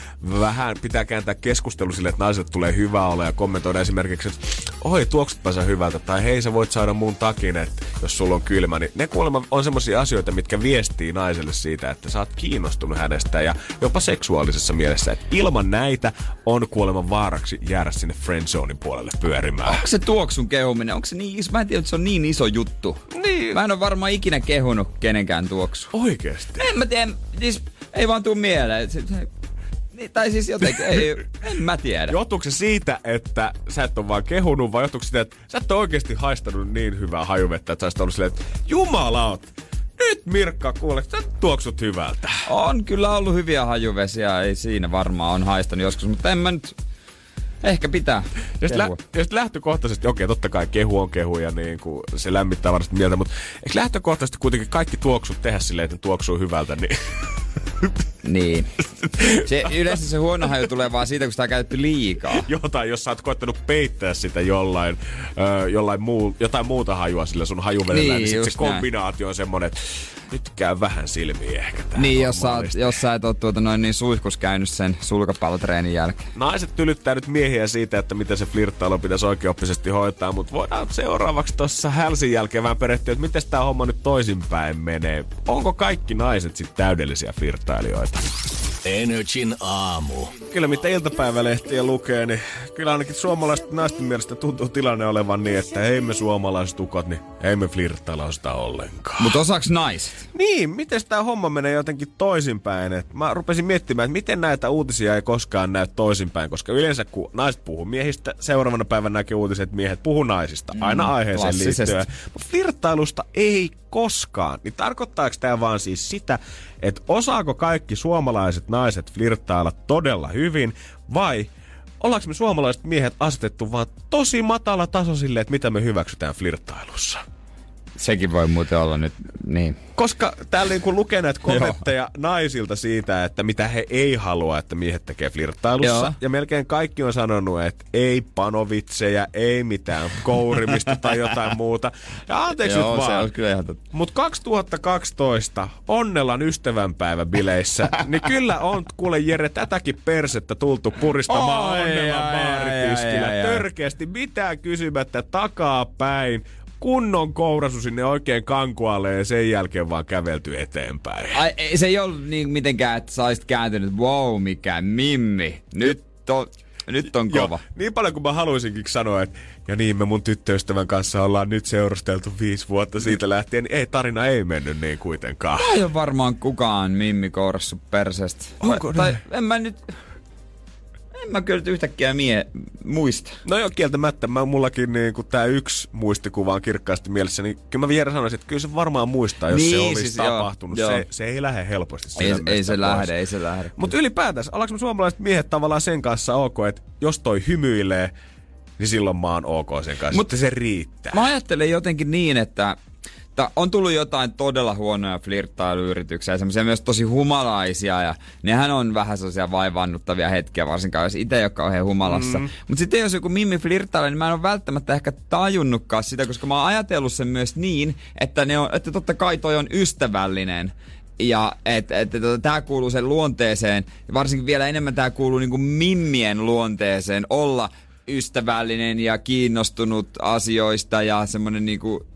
vähän, pitää kääntää keskustelu sille, että naiset tulee hyvä olla ja kommentoida esimerkiksi, että oi, tuoksutpa sä hyvältä, tai hei, sä voit saada mun takin, että jos sulla on kylmä, niin ne kuulemma on semmoisia asioita, mitkä viestii naiselle siitä, että sä oot kiinnostunut hänestä ja jopa seksuaalisessa mielessä, että ilman näitä on kuulemma vaaraksi jäädä sinne friendzonein puolelle pyörimään. Onko se tuoksun kehuminen? Onko se niin iso? Mä en tiedä, että se on niin iso juttu. Niin. Mä en ole varmaan ikinä kehunut kenenkään tuoksu. Oikeesti? En mä tiedä, siis ei vaan tuu mieleen. Niin, tai siis jotenkin, ei, en mä tiedä. Johtuuko se siitä, että sä et ole vaan kehunut, vai johtuuko se siitä, että sä et ole oikeasti haistanut niin hyvää hajuvettä, että sä olisit ollut silleen, että jumalaut, Nyt Mirkka, kuule, sä tuoksut hyvältä. On kyllä ollut hyviä hajuvesiä, ei siinä varmaan on haistanut joskus, mutta en mä nyt... Ehkä pitää. Ja sit, lä- ja sit lähtökohtaisesti, okei, totta kai kehu on kehu ja niin kuin se lämmittää varmasti mieltä, mutta eikö lähtökohtaisesti kuitenkin kaikki tuoksut tehdä silleen, että ne tuoksuu hyvältä, niin Niin. Se, yleensä se huono haju tulee vaan siitä, kun sitä on käytetty liikaa. jotain, jos sä oot koettanut peittää sitä jollain, ö, jollain muu, jotain muuta hajua sillä sun hajuvedellä, niin, Niin, niin sit se just näin. kombinaatio on semmonen, että nyt käy vähän silmiin ehkä tää Niin, jos sä, oot, jos sä et oo tuota noin niin suihkus käynyt sen sulkapallotreenin jälkeen. Naiset tylyttää nyt miehiä siitä, että miten se flirttailu pitäisi oikeoppisesti hoitaa, mutta voidaan seuraavaksi tuossa hälsin jälkeen vähän perehtyä, että miten tämä homma nyt toisinpäin menee. Onko kaikki naiset sitten täydellisiä flirttailijoita? Energin aamu. Kyllä mitä iltapäivälehtiä lukee, niin kyllä ainakin suomalaiset naisten mielestä tuntuu tilanne olevan niin, että ei me suomalaiset ukot, niin ei me flirttailla sitä ollenkaan. Mutta osaaks naiset? Niin, miten tämä homma menee jotenkin toisinpäin? Et mä rupesin miettimään, että miten näitä uutisia ei koskaan näy toisinpäin, koska yleensä kun naiset puhuu miehistä, seuraavana päivänä näkee uutiset, että miehet puhuu naisista. Aina aiheeseen liittyen. Mutta flirttailusta ei koskaan. Niin tarkoittaako tämä vaan siis sitä, että osaako kaikki suomalaiset naiset flirttailla todella hyvin, vai ollaanko me suomalaiset miehet asetettu vaan tosi matala taso sille, että mitä me hyväksytään flirttailussa? Sekin voi muuten olla nyt, niin. Koska täällä niin kun lukee näitä kommentteja naisilta siitä, että mitä he ei halua, että miehet tekee flirttailussa. Joo. Ja melkein kaikki on sanonut, että ei panovitsejä, ei mitään kourimista tai jotain muuta. Ja anteeksi Joo, nyt vaan. on kyllä ihan totta. Mutta 2012 Onnellan ystävänpäiväbileissä, niin kyllä on kuule Jere tätäkin persettä tultu puristamaan Onnellan ai. Törkeästi mitään kysymättä takaa päin. Kunnon kourasu sinne oikein kankualle ja sen jälkeen vaan kävelty eteenpäin. Ai, ei, se ei ollut niin mitenkään, että sä olisit kääntynyt, wow, mikä mimmi. Nyt on, nyt on kova. Joo, niin paljon kuin mä haluaisinkin sanoa, että ja niin me mun tyttöystävän kanssa ollaan nyt seurusteltu viisi vuotta siitä lähtien, niin ei tarina ei mennyt niin kuitenkaan. Ei ole varmaan kukaan mimmi kourassu perseestä. Onko tai en mä nyt... En mä kyllä yhtäkkiä mie muista. No joo, kieltämättä. Mä, mullakin niin kun tää yksi muistikuva on kirkkaasti mielessä, niin kyllä mä vielä sanoisin, että kyllä se varmaan muistaa, jos se Niin, olisi siis joo, tapahtunut. joo. Se, se ei lähde helposti. Ei, ei se pois. lähde, ei se lähde. Mutta ylipäätänsä, ollaanko me suomalaiset miehet tavallaan sen kanssa ok, että jos toi hymyilee, niin silloin mä oon ok sen kanssa. Mut- Mutta se riittää. Mä ajattelen jotenkin niin, että ta, on tullut jotain todella huonoja flirttailuyrityksiä, semmoisia myös tosi humalaisia, ja nehän on vähän sellaisia vaivaannuttavia hetkiä, varsinkaan jos itse ei ole kauhean humalassa. Mm. Mutta sitten jos joku mimmi flirttailee, niin mä en ole välttämättä ehkä tajunnutkaan sitä, koska mä oon ajatellut sen myös niin, että, ne on, että totta kai toi on ystävällinen, ja että et, et, tämä kuuluu sen luonteeseen, ja varsinkin vielä enemmän tämä kuuluu niinku mimmien luonteeseen, olla ystävällinen ja kiinnostunut asioista ja semmoinen niinku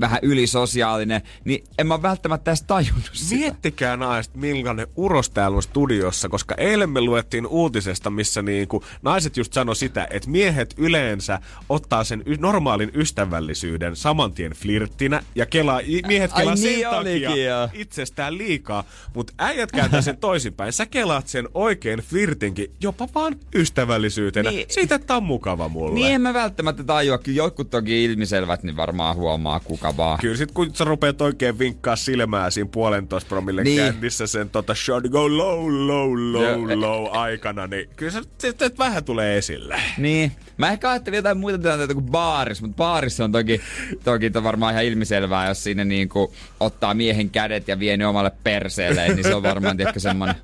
vähän ylisosiaalinen, niin en mä välttämättä edes tajunnut sitä. Miettikää naiset, millainen uros täällä on studiossa, koska eilen me luettiin uutisesta, missä niinku naiset just sano sitä, että miehet yleensä ottaa sen y- normaalin ystävällisyyden saman tien flirttinä ja kelaa, miehet Ai kelaa niin sen olikin, takia joo. itsestään liikaa, mutta äijät kääntää sen toisinpäin. Sä kelaat sen oikein flirtinkin jopa vaan ystävällisyytenä. Niin. Siitä, että on mukava mulle. Niin en mä välttämättä tajua, kyllä jotkut toki ilmiselvät, niin varmaan huomaa kuka vaan. Kyllä sit kun sä rupeat oikein vinkkaa silmää siinä puolentoista promille Niin. kännissä sen tota shot go low, low, low, e- low aikana, niin kyllä se, se, se vähän tulee esille. Niin. Mä ehkä ajattelin jotain muita tilanteita kuin baaris, mutta baarissa on toki, toki to varmaan ihan ilmiselvää, jos siinä niinku ottaa miehen kädet ja vie ne omalle perseelleen, niin se on varmaan tiedätkö semmonen,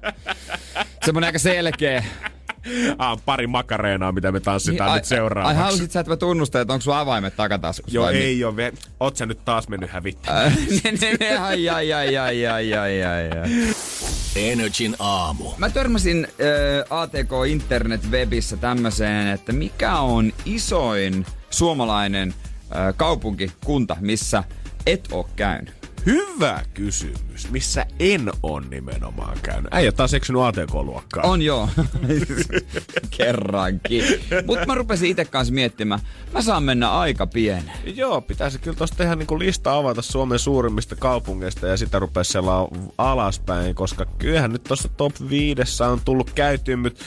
semmonen aika selkeä. Ah, pari makareenaa, mitä me tanssitaan ai, nyt seuraavaksi. Ai halusit sä, että mä tunnustan, että onko sulla avaimet takataskussa Joo, ei oo. Ve- Oot sä nyt taas mennyt hävittämään? Äh, ne- ne- ai, ai, ai, ai, ai, ai, ai, ai. Energin aamu. Mä törmäsin äh, ATK Internet Webissä tämmöiseen, että mikä on isoin suomalainen äh, kaupunki, kunta, missä et oo käynyt. Hyvä kysymys. Missä en on nimenomaan käynyt? Äijä taas eksynyt ATK-luokkaan. On joo. Kerrankin. Mutta mä rupesin itse kanssa miettimään, mä saan mennä aika pienen. Joo, pitäisi kyllä tuosta tehdä niinku lista avata Suomen suurimmista kaupungeista ja sitä rupea selaa alaspäin, koska kyllähän nyt tuossa top 5 on tullut käytyä, mutta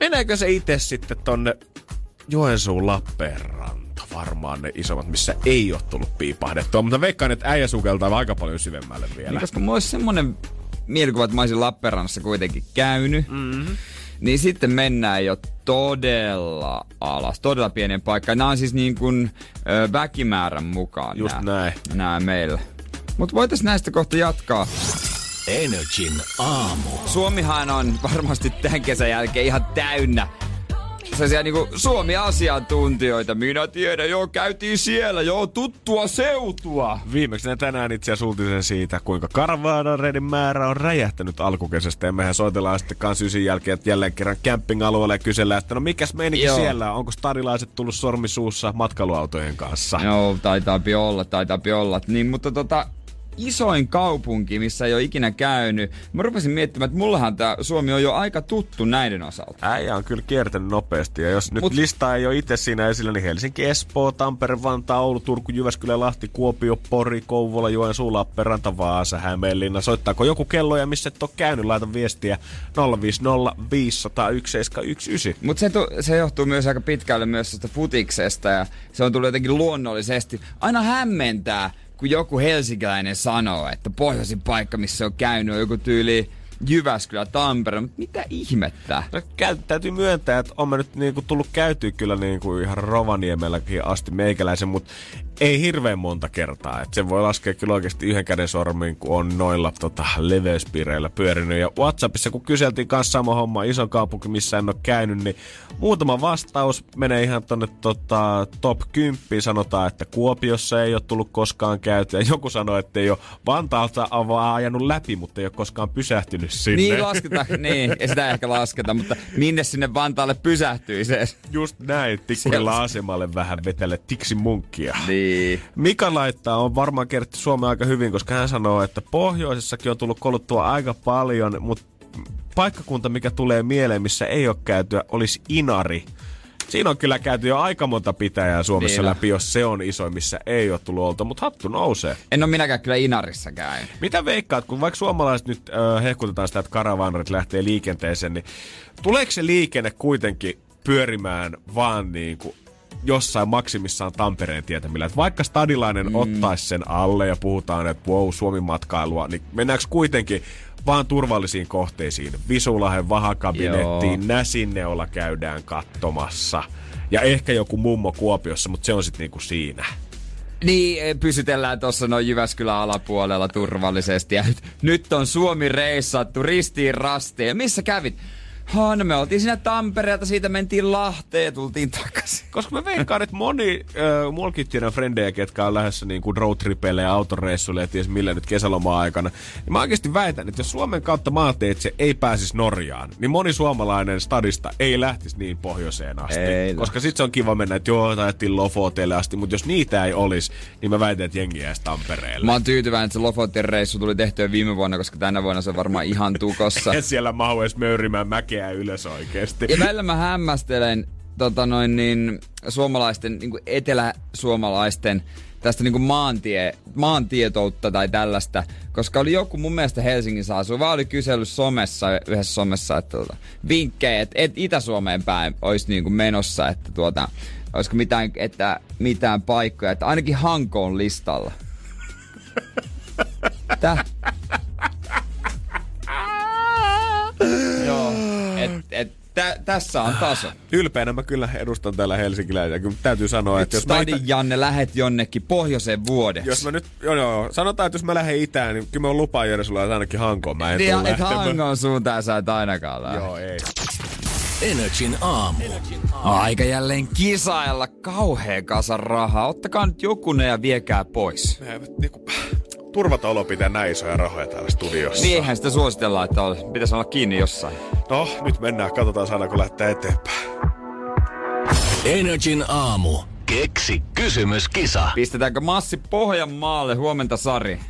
meneekö se itse sitten tonne Joensuun Lappeenranta varmaan ne isommat, missä ei ole tullut piipahdettua. Mutta veikkaan, että äijä sukeltaa aika paljon syvemmälle vielä. Niin, koska mulla olisi semmonen mielikuva, että mä olisin Lappeenrannassa kuitenkin käynyt. Mm-hmm. Niin sitten mennään jo todella alas, todella pienen paikkaan. Nämä on siis niin kuin ö, väkimäärän mukaan. Just nää, näin. Nämä meillä. Mutta voitaisiin näistä kohta jatkaa. Energin aamu. Suomihan on varmasti tämän kesän jälkeen ihan täynnä sellaisia niinku Suomi-asiantuntijoita. Minä tiedän, joo, käytiin siellä, joo, tuttua seutua. Viimeksi ne tänään itse asiassa uutisen siitä, kuinka karvaanareiden määrä on räjähtänyt alkukesästä. Ja mehän soitellaan sitten kanssa ysin jälkeen että jälleen kerran camping-alueelle ja kysellään, että no mikäs meininki Joo. siellä on? Onko starilaiset tullut sormisuussa matkailuautojen kanssa? Joo, taitaapi olla, taitaapi olla. Niin, mutta tota, isoin kaupunki, missä ei ole ikinä käynyt. Mä rupesin miettimään, että mullahan tää Suomi on jo aika tuttu näiden osalta. Äijä on kyllä kiertänyt nopeasti. Ja jos nyt Mut- lista ei ole itse siinä esillä, niin Helsinki, Espoo, Tampere, Vantaa, Oulu, Turku, Jyväskylä, Lahti, Kuopio, Pori, Kouvola, Joensuu, Lappeenranta, Vaasa, Hämeenlinna. Soittaako joku kello ja missä et ole käynyt? Laita viestiä 050 500 1719. Mutta se, tu- se johtuu myös aika pitkälle myös tästä futiksesta ja se on tullut jotenkin luonnollisesti. Aina hämmentää, kun joku helsinkiläinen sanoo, että pohjoisin paikka, missä on käynyt, on joku tyyli Jyväskylä, Tampere, mutta mitä ihmettä? No, täytyy myöntää, että on mä nyt niinku tullut käytyä kyllä niinku ihan Rovaniemelläkin asti meikäläisen, mutta ei hirveän monta kertaa. Et sen voi laskea kyllä oikeasti yhden käden sormiin, kun on noilla tota, leveyspiireillä pyörinyt. Ja Whatsappissa, kun kyseltiin kanssa sama homma, iso kaupunki, missä en ole käynyt, niin muutama vastaus menee ihan tonne tota, top 10. Sanotaan, että Kuopiossa ei ole tullut koskaan käytyä. Joku sanoi, että ei ole Vantaalta avaa ajanut läpi, mutta ei ole koskaan pysähtynyt sinne. Niin lasketaan, niin, ei sitä ehkä lasketa, mutta minne sinne Vantaalle pysähtyi se? Just näin, tikkurilla asemalle vähän vetele tiksi munkkia. Niin. Mika laittaa, on varmaan kerrottu Suomea aika hyvin, koska hän sanoo, että pohjoisessakin on tullut koluttua aika paljon, mutta paikkakunta, mikä tulee mieleen, missä ei ole käytyä, olisi Inari. Siinä on kyllä käyty jo aika monta pitäjää Suomessa Niin on. läpi, jos se on iso, missä ei ole tullut olta, mutta hattu nousee. En ole minäkään kyllä Inarissa käynyt. Mitä veikkaat, kun vaikka suomalaiset nyt äh, hehkutetaan sitä, että karavanarit lähtee liikenteeseen, niin tuleeko se liikenne kuitenkin pyörimään vaan niin kuin jossain maksimissaan Tampereen tietämillä. Että vaikka stadilainen mm. ottaisi sen alle ja puhutaan, että wow, Suomi-matkailua, niin mennäänkö kuitenkin vaan turvallisiin kohteisiin? Visulahen vahakabinettiin, Joo. Näsinneolla käydään katsomassa. Ja ehkä joku mummo Kuopiossa, mutta se on sitten niinku siinä. Niin, eh, pysytellään tuossa noin Jyväskylän alapuolella turvallisesti. Ja nyt, nyt on Suomi reissattu ristiin rastiin. Ja missä kävit? Ha, no me oltiin siinä Tampereelta, siitä mentiin Lahteen ja tultiin takaisin. Koska mä veikkaan, että moni, äh, mullakin tiedän frendejä, ketkä on lähdössä niin kuin roadtripeille ja autoreissuille ja ties millä nyt kesäloma-aikana. Niin mä oikeasti väitän, että jos Suomen kautta maateitse ei pääsisi Norjaan, niin moni suomalainen stadista ei lähtisi niin pohjoiseen asti. Ei koska sit se on kiva mennä, että joo, tajettiin Lofoteelle asti, mutta jos niitä ei olisi, niin mä väitän, että jengi jäisi Tampereelle. Mä oon tyytyväinen, että se Lofotin reissu tuli tehtyä viime vuonna, koska tänä vuonna se on varmaan ihan tukossa. Et siellä mahu edes möyrimään mäkeä ylös oikeesti. Ja välillä mä hämmästelen tota noin niin, suomalaisten, niin etelä-suomalaisten tästä niin maantie, maantietoutta tai tällaista, koska oli joku mun mielestä Helsingin asuu, vaan oli kysellyt somessa, yhdessä somessa, että tuota, vinkkejä, että et Itä-Suomeen päin olisi niin menossa, että tuota, olisiko mitään, että mitään paikkoja, että ainakin Hanko on listalla. Tää? Tä, tässä on taso. Ylpeänä mä kyllä edustan täällä helsinkiläisiä. Kyllä täytyy sanoa, että jos mä Stadin Janne lähet jonnekin pohjoiseen vuodeksi. Jos mä nyt, joo, joo, sanotaan, että jos mä lähden itään, niin kyllä mä lupaan Jere sulla, että ainakin Hankoon mä en niin, tule et. Hangon suuntaan sä et ainakaan lähde. Joo, ei. Energin aamu. Aika jälleen kisailla kauhea kasa rahaa. Ottakaa nyt jokunen ja viekää pois. Me eivät niinku, turvata olo pitää näin isoja rahoja täällä studiossa. Niin eihän sitä suositella, että ol- pitäisi olla kiinni jossain. No, nyt mennään. Katsotaan saadaanko lähteä eteenpäin. Energin aamu. Keksi kysymyskisa. Pistetäänkö Massi Pohjanmaalle huomenta Sari?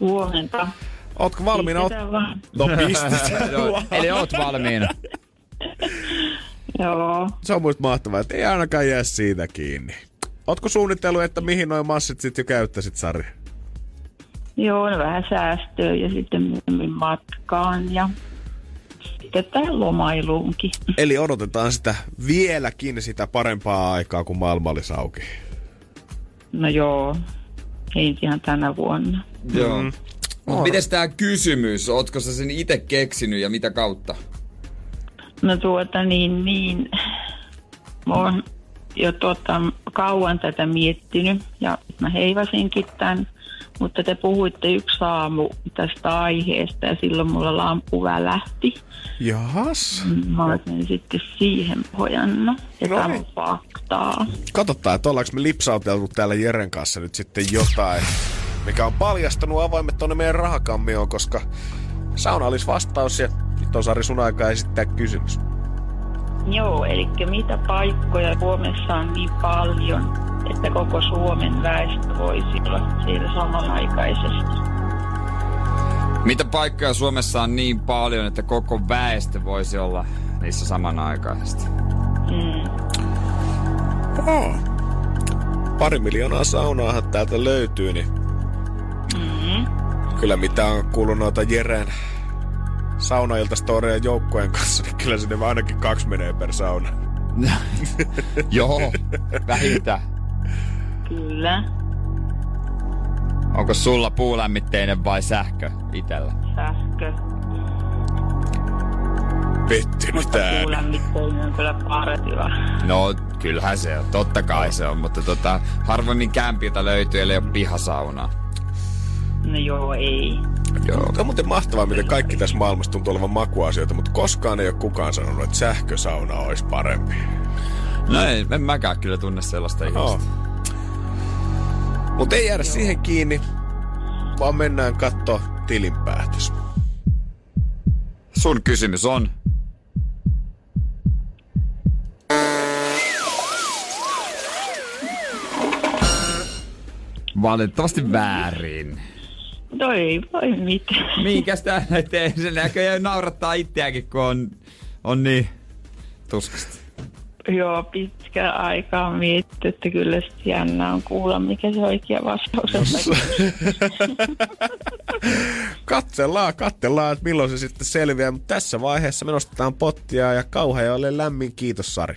Huomenta. Ootko valmiina? Ot- Pistetään vaan. no. Joo, Eli oot valmiina. Joo. Se on muista mahtavaa, että ei ainakaan jää siitä kiinni. Ootko suunnitellut, että mihin noin massit sit jo käyttäisit, Sari? Joo, no vähän säästöä ja sitten myöhemmin matkaan ja sitten tähän lomailuunkin. Eli odotetaan sitä vieläkin sitä parempaa aikaa, kun maailma olisi auki. No joo, ei ihan tänä vuonna. Joo. Mm. Mut mites tää kysymys? Ootko sä sen itse keksinyt ja mitä kautta? No tuota niin, niin. Mä oon jo tuota, kauan tätä miettinyt ja mä heivasinkin tämän. Mutta te puhuitte yksi aamu tästä aiheesta ja silloin mulla lampu välähti. Jahas. Mä olisin sitten siihen pojannut. Ja No tämä niin. on faktaa. Katsotaan, että ollaanko me lipsauteltu täällä Jeren kanssa nyt sitten jotain, mikä on paljastanut avaimet tonne meidän rahakammioon, koska sauna olisi vastaus ja nyt on Sari sun aika esittää kysymys. Joo, eli mitä paikkoja Suomessa on niin paljon, että koko Suomen väestö voisi olla siellä samanaikaisesti? Mitä paikkoja Suomessa on niin paljon, että koko väestö voisi olla niissä samanaikaisesti? Mm. Oh. Pari miljoonaa saunaahan täältä löytyy, niin Mm. kyllä mitä on kuullut noita Jeren saunailta storeja joukkojen kanssa, niin kyllä sinne ainakin kaksi menee per sauna. Joo, vähintään. Kyllä, Onko sulla puulämmitteinen vai sähkö itellä? sähkö. Pettynyt puulämmitteinen on kyllä parempi. No, kyllähän se on. Totta kai se on, mutta tota, harvoin kämpiltä löytyy, ellei ole pihasaunaa. No joo, ei. Joo. Tämä on muuten mahtavaa, miten kaikki tässä maailmassa tuntuu olevan makuasioita, mutta koskaan ei ole kukaan sanonut, että sähkösauna olisi parempi. No ei, en mäkään kyllä tunne sellaista Joo. ihmistä. Mutta ei jäädä siihen kiinni, vaan mennään katsoa tilinpäätös. Sun kysymys on, Valitettavasti väärin. No ei voi mitään. Minkäs tää tee? Se näköjään naurattaa itseäkin, kun on, on niin tuskasta. Joo, pitkä aikaa on mietitty, että kyllä sitten jännä on kuulla, mikä se oikea vastaus on. Katsellaan, katsellaan, että milloin se sitten selviää, mutta tässä vaiheessa me nostetaan pottia ja kauhealle lämmin kiitos Sari.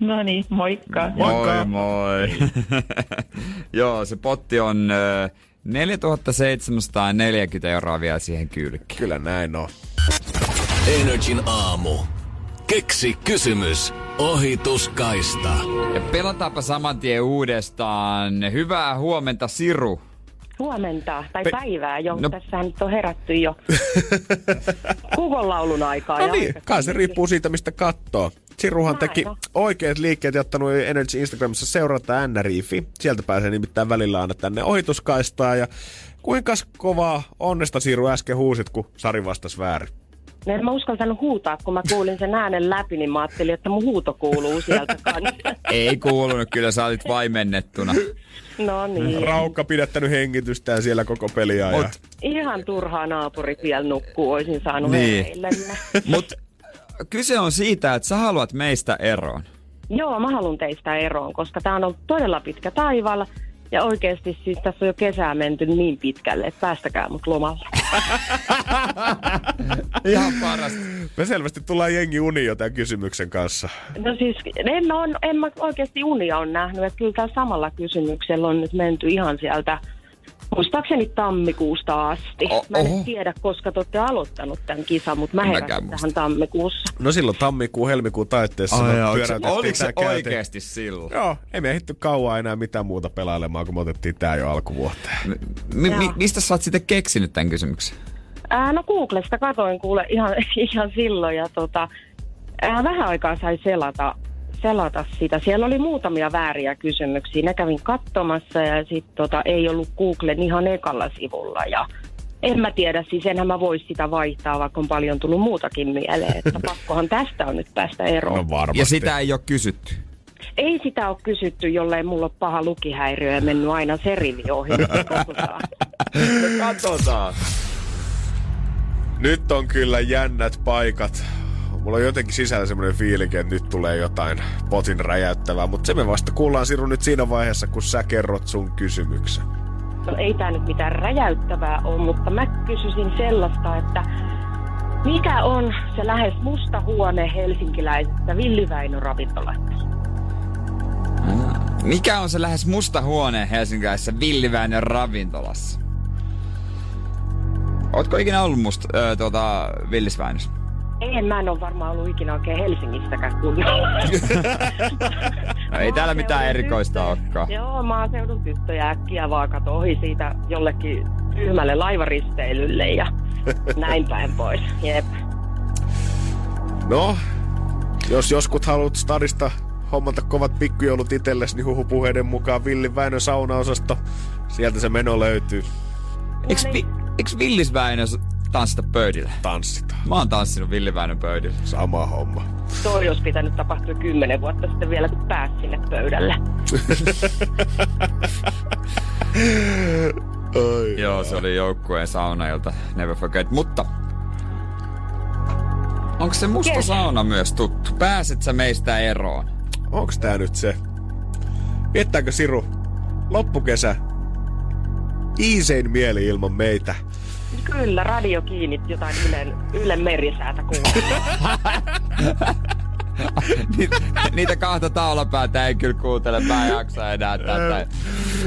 No niin, moikka. Moikka. Moi moi. Joo, se potti on ö, 4740 euroa vielä siihen kylkeen. Kyllä näin on. Energin aamu. Keksi kysymys. Ohituskaista. Ja pelataanpa saman tien uudestaan. Hyvää huomenta, Siru. Huomenta, tai Pe- päivää jo. No-. Tässähän nyt on herätty jo kukon laulun aikaa. No ja niin, kai se riippuu siitä, mistä katsoo. Siruhan teki oikeat liikkeet ja ottanut Energy Instagramissa seurata N-riifi. Sieltä pääsee nimittäin välillä aina tänne ohituskaistaan. Ja kuinka kovaa onnesta Siru äsken huusit, kun Sari vastasi väärin? No En mä uskaltanut huutaa, kun mä kuulin sen äänen läpi, niin mä ajattelin, että mun huuto kuuluu sieltä kanssa. Ei kuulunut, kyllä sä olit vaimennettuna. No niin. Raukka pidättänyt hengitystään siellä koko peliä. Ja... Mut, Ihan turhaa naapurit vielä nukkuu, olisin saanut Niin. mut kyse on siitä, että sä haluat meistä eroon. Joo, mä haluan teistä eroon, koska tää on ollut todella pitkä taivaalla. Ja oikeasti siis tässä on jo kesää menty niin pitkälle, että päästäkää mut lomalle. Ihan parasta. Me selvästi tullaan jengi uni jo tämän kysymyksen kanssa. No siis, en, on, en mä oikeasti unia on nähnyt, että kyllä tällä samalla kysymyksellä on nyt menty ihan sieltä, muistaakseni tammikuusta asti. O- mä en oho. tiedä, koska te olette aloittanut tämän kisan, mutta mä heräsin tähän tammikuussa. No silloin tammikuun, helmikuun taitteessa me pyöräytettiin oliko se oikeasti silloin? Joo, ei me ehditty kauan enää mitään muuta pelailemaan, kun me otettiin tää jo alkuvuoteen. Mi- mi- mistä sä oot sitten keksinyt tämän kysymyksen? Ää, no Googlesta katoin kuule ihan, ihan silloin ja tota, ää, vähän aikaa sai selata, selata sitä. Siellä oli muutamia vääriä kysymyksiä. Ne kävin katsomassa ja sitten tota, ei ollut Googlen ihan ekalla sivulla ja en mä tiedä, siis enhän mä voi sitä vaihtaa, vaikka on paljon tullut muutakin mieleen, että pakkohan tästä on nyt päästä eroon. No varmasti. Ja sitä ei ole kysytty. Ei sitä ole kysytty, jollei mulla ole paha lukihäiriö ja mennyt aina se rivi ohi. katsotaan. Katsotaan. Nyt on kyllä jännät paikat. Mulla on jotenkin sisällä semmoinen fiilinki, että nyt tulee jotain potin räjäyttävää, mutta se me vasta kuullaan Siru nyt siinä vaiheessa, kun sä kerrot sun kysymyksen. No ei tämä nyt mitään räjäyttävää ole, mutta mä kysyisin sellaista, että Mikä on se lähes musta huone helsinkiläisestä Villi Väinö ravintolasta? Mikä on se lähes musta huone helsinkiläisessä Villiväinön ravintolassa? Ootko ikinä ollut musta, äh, tuota, Villisväinössä? En, mä en ole varmaan ollut ikinä oikein Helsingistäkään kunnolla. No ei täällä mitään erikoista olekaan. Joo, maaseudun tyttöjä äkkiä vaan kato ohi siitä jollekin tyhmälle laivaristeilylle ja näin päin pois. Jep. No, jos joskus haluat stadista hommata kovat pikkujoulut itsellesi, niin huhupuheiden mukaan Villin Väinön saunaosasto. Sieltä se meno löytyy. Eiks, vi, eiks Villisväinö tanssita pöydillä? Tanssitaan. Mä oon tanssinut Villiväinön pöydillä. Sama homma. Toi olisi pitänyt tapahtua kymmenen vuotta sitten vielä, kun pääsi sinne pöydälle. Oi. Joo, se oli joukkueen saunailta. Never forget. Mutta onko se musta Yes. sauna myös tuttu? Pääset sä meistä eroon? Onks tää nyt se? Viettääkö Siru loppukesä iisein mieli ilman meitä? Kyllä, radio kiinnitti jotain Ylen, Ylen merisäätä niitä, niitä kahta taulapäätä ei kyllä kuuntele. Mä en jaksa enää tätä.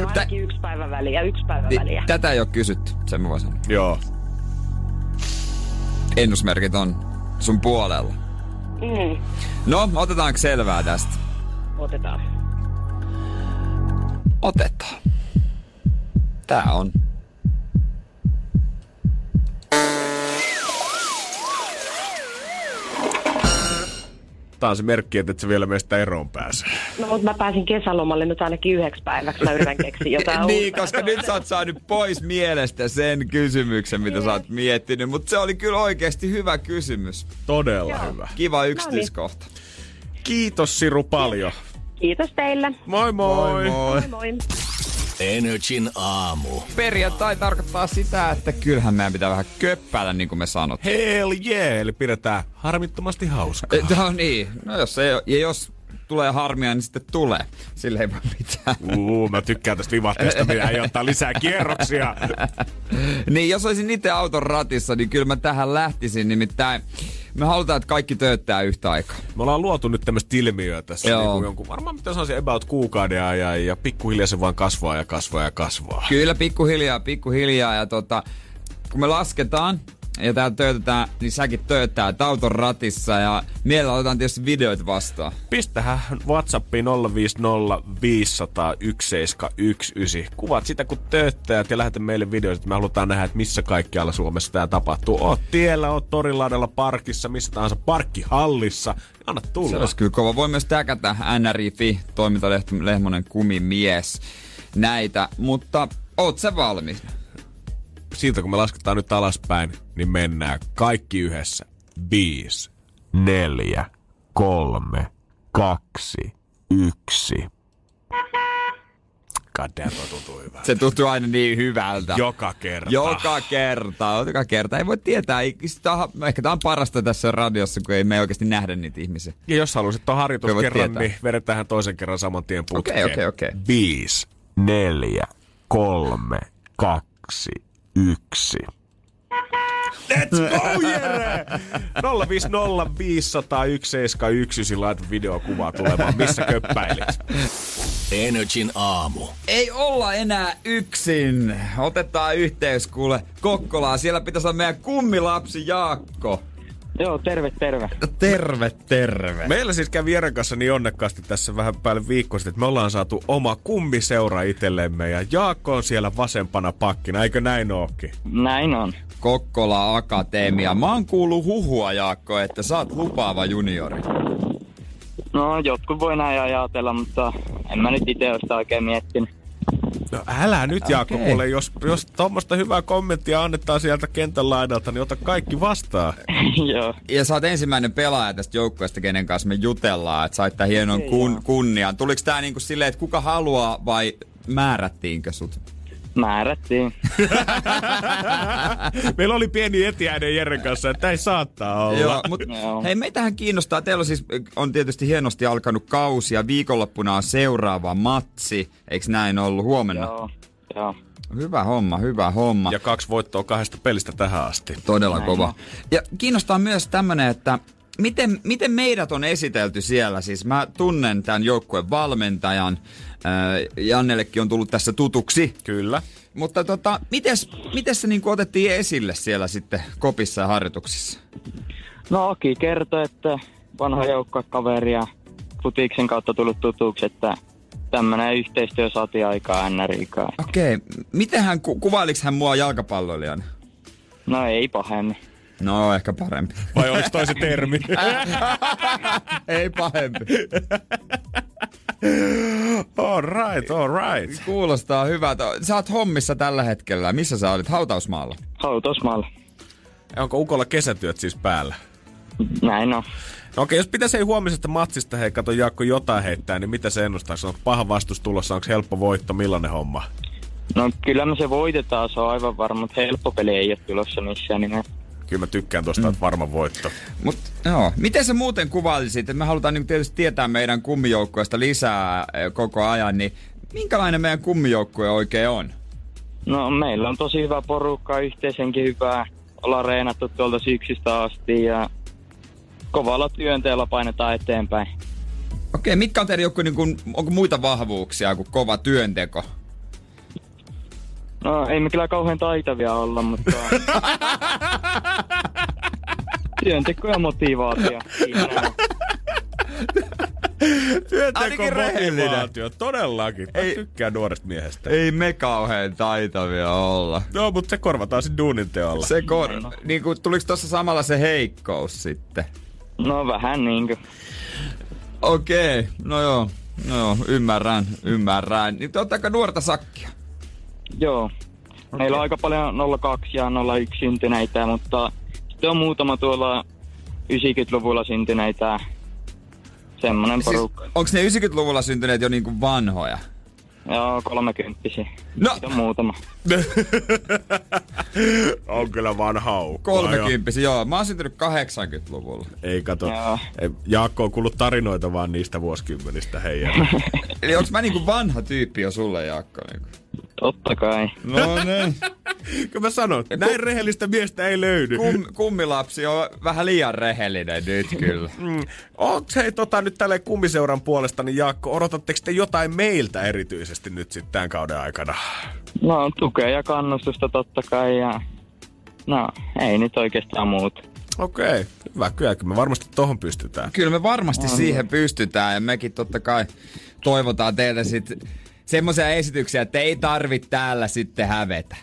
No ainakin yksi päivä väliä, yksi päivä Ni- väliä. Tätä ei ole kysytty, sen mä voin sanoa. Joo. Ennusmerkit on sun puolella. Mm, No, otetaanko selvää tästä? otetaan. Otetaan. Tää on. Tää on se merkki, että et sä vielä meistä eroon pääse. No, mutta mä pääsin kesälomalle nyt ainakin yhdeksi päiväksi. Mä yritän keksiä jotain niin, uutta. koska nyt sä oot saanut pois mielestä sen kysymyksen, mitä sä oot miettinyt. Mutta se oli kyllä oikeasti hyvä kysymys. Todella hyvä. Kiva yksityiskohta. Kiitos Siru paljon. Kiitos teille. Moi moi. Moi moi. Energin aamu. Perjantai tarkoittaa sitä, että kyllähän meidän pitää vähän köppäillä, niin kuin me sanottiin. Hell yeah, eli pidetään harmittomasti hauskaa. No niin, no jos ei, ja jos tulee harmia, niin sitten tulee. Sille ei voi mitään. Uu, mä tykkään tästä vivahteesta, mitä ei ottaa lisää kierroksia. niin, jos olisin itse auton ratissa, niin kyllä mä tähän lähtisin. Nimittäin me halutaan, että kaikki tööttää yhtä aikaa. Me ollaan luotu nyt tämmöistä ilmiöä tässä Joo. niin kuin jonkun, varmaan mitä sanoisin about kuukauden ajan ja pikkuhiljaa se vaan kasvaa ja kasvaa ja kasvaa. Kyllä, pikkuhiljaa, pikkuhiljaa. Ja tota, kun me lasketaan ja täällä töötetään, niin säkin tööttää auton ratissa ja mielellä otetaan tietysti videoita vastaan. Pistähän Whatsappiin 050 500 1719. Kuvat sitä, kun tööttäjät ja lähetä meille videoita, että me halutaan nähdä, että missä kaikkialla Suomessa tämä tapahtuu. Oot tiellä, oot torilaidalla parkissa, missä tahansa parkkihallissa. Anna Se tulla. olisi kyllä kova. Voi myös täkätä NRI.fi, toimintalehmonen kumimies, näitä. Mutta oot sä valmis? Siitä kun me lasketaan nyt alaspäin, niin mennään kaikki yhdessä. 5, 4, 3, 2, 1. God damn, toi tuntuu hyvältä. Se tuntuu aina niin hyvältä. Joka kerta. Joka kerta, joka kerta. Ei voi tietää. On, ehkä tämä on parasta tässä radiossa, kun ei me oikeasti nähdä niitä ihmisiä. Ja jos haluaisit tuon Kyllä harjoituskerran, voit tietää. niin vedetään toisen kerran saman tien putkeen. Okei, okei, okei. 5, 4, 3, 2, 1. Let's go, Jere! 050 500 171, laita videokuvaa tulemaan, missä köppäilit. Energin aamu. Ei olla enää yksin. Otetaan yhteys kuule Kokkolaa. Siellä pitäisi olla meidän kummilapsi Jaakko. Joo, terve, terve. Terve, terve. Meillä siis kävi Jeren kanssa niin onnekkaasti tässä vähän päälle viikko sitten, että me ollaan saatu oma kummiseura itsellemme ja Jaakko on siellä vasempana pakkina, eikö näin ookin? Näin on. Kokkola Akatemia. Mä oon kuullut huhua, Jaakko, että sä oot lupaava juniori. No, jotkut voi näin ajatella, mutta en mä nyt itse ole sitä oikein miettinyt. No älä nyt Jaakko, Okei. kuule, jos, jos tuommoista hyvää kommenttia annetaan sieltä kentän laidalta, niin ota kaikki vastaan. Joo. Ja sä oot ensimmäinen pelaaja tästä joukkueesta, kenen kanssa me jutellaan, että sait tän hienon kun, kunnian. Tuliko tää niinku silleen, että kuka haluaa vai määrättiinkö sut? Määrättiin. Meillä oli pieni etiäinen Jeren kanssa, että ei saattaa olla. Joo, mut hei, meitähän kiinnostaa. Teillä on siis on tietysti hienosti alkanut kausi ja viikonloppuna on seuraava matsi. Eiks näin ollut huomenna? Joo. Joo. Hyvä homma, hyvä homma. Ja kaksi voittoa kahdesta pelistä tähän asti. Todella Näin kova. on. Ja kiinnostaa myös tämmönen, että miten, miten meidät on esitelty siellä? Siis mä tunnen tämän joukkueen valmentajan. Äh, Jannellekin on tullut tässä tutuksi. Kyllä. Mutta tota, mites, mites se niin otettiin esille siellä sitten kopissa ja harjoituksissa? No Aki kertoi, että vanha joukkuekaveri ja futiksen kautta tullut tutuksi, että tämmöinen yhteistyö saatiin aikaa NRIkaan. Okei, miten hän, ku, kuvailiks hän mua jalkapalloilijana? No ei pahemmin. No, ehkä parempi. Vai oliko toi se termi? Ei pahempi. all right, all right. Kuulostaa hyvältä. Sä oot hommissa tällä hetkellä. Missä sä olit? Hautausmaalla? Hautausmaalla. Onko Ukolla kesätyöt siis päällä? Näin on. No okei, jos pitäisi ei huomisesta matsista, hei kato Jaakko jotain heittää, niin mitä se ennustaa? Onko paha vastus tulossa, onko helppo voitto, millainen homma? No kyllä me se voitetaan, se on aivan varma, mutta helppo peli ei ole tulossa missään nimessä. Kyllä mä tykkään tuosta, mm. että varma voitto. Mut, joo. Miten sä muuten kuvailisit, että me halutaan niin tietysti tietää meidän kummijoukkueesta lisää eh, koko ajan, niin minkälainen meidän kummijoukkue oikein on? No meillä on tosi hyvä porukka, yhteisenkin hyvää. Ollaan reenattu tuolta syksystä asti ja kovalla työnteellä painetaan eteenpäin. Okei, mitkä on teidän joukkueen, niin kun, onko muita vahvuuksia kuin kova työnteko? No ei me kyllä kauhean taitavia olla, mutta... Työnteko ja motivaatio. Työnteko motivaatio, todellakin. Mä Ei- tykkään nuoresta miehestä. Ei me kauhean taitavia olla. No, mutta se korvataan sitten duunin teolla. Se kor... Niin kuin, tuliko tuossa samalla se heikkous sitten? No vähän niinkö. Okei, no joo. No joo, ymmärrän, ymmärrän. Niin aika nuorta sakkia. Joo. Meillä on aika paljon 02 ja 01 syntyneitä, mutta sitten on muutama tuolla 90-luvulla syntyneitä. Semmonen Siis, porukka. onks ne 90-luvulla syntyneet jo niinku vanhoja? Joo, kolmekymppisiä. No, Sitten on muutama. on kyllä vanha aukko. 30 joo. Mä oon syntynyt 80-luvulla. Ei kato. Joo. Ei, Jaakko on kuullut tarinoita vaan niistä vuosikymmenistä heidän. Eli onks mä niinku vanha tyyppi jo sulle, Jaakko? Niinku? Totta kai. No niin. Kyllä mä sanon, näin rehellistä miestä ei löydy. Kum, kummilapsi on vähän liian rehellinen nyt kyllä. Mm. Onks hei tota nyt tälle kummiseuran puolesta, niin Jaakko, odotatteko te jotain meiltä erityisesti nyt sitten tämän kauden aikana? No, tukea ja kannustusta totta kai ja... No, ei nyt oikeastaan muuta. Okei, hyvä. Kyllä me varmasti tohon pystytään. Kyllä me varmasti siihen pystytään ja mekin totta kai toivotaan teiltä sitten semmoisia esityksiä, että ei tarvitse täällä sitten hävetä.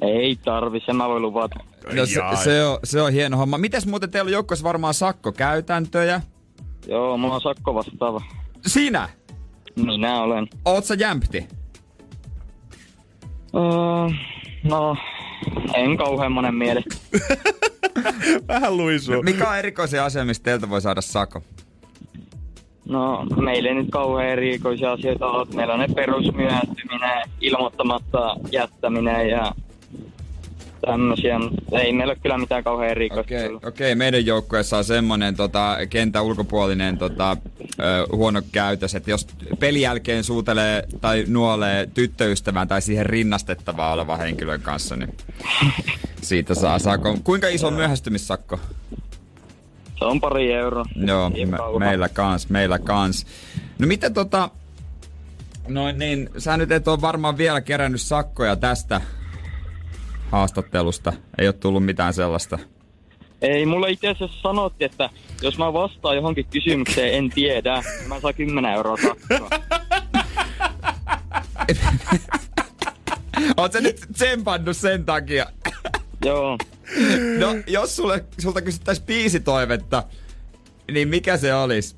Ei tarvi, se mä voin luvata. No se, se, on, se on hieno homma. Mites muuten teillä on joukkueessa varmaan sakkokäytäntöjä? Joo, mä oon sakko vastaava. Sinä? Minä olen. Oot sä jämpti? Öö, no, en kauhean monen mielestä. Vähän luisuu. Mikä on erikoisia asia, mistä teiltä voi saada sako? No, meillä ei nyt kauhean erikoisia asioita ole. Meillä on ne perusmyöntyminen, ilmoittamatta jättäminen ja tämmöisiä, mutta ei meillä ole kyllä mitään kauhean erikoista. Okei, tullut. okei, meidän joukkueessa on semmonen tota, kentän ulkopuolinen tota, ö, huono käytös, että jos pelin jälkeen suutelee tai nuolee tyttöystävän tai siihen rinnastettavaa olevan henkilön kanssa, niin siitä saa sakon. Kuinka iso myöhästymissakko? Se on pari euroa. Joo, me, meillä kans, meillä kans. No miten tota, no niin, sä nyt et ole varmaan vielä kerännyt sakkoja tästä haastattelusta. Ei ole tullut mitään sellaista. Ei, mulle itse asiassa sanottiin, että jos mä vastaan johonkin kysymykseen, en tiedä, niin mä saan 10 euroa sakkoa. Oot sä nyt tsempannut sen takia? Joo. No, jos sulle, sulta kysyttäis biisitoivetta, niin mikä se olisi?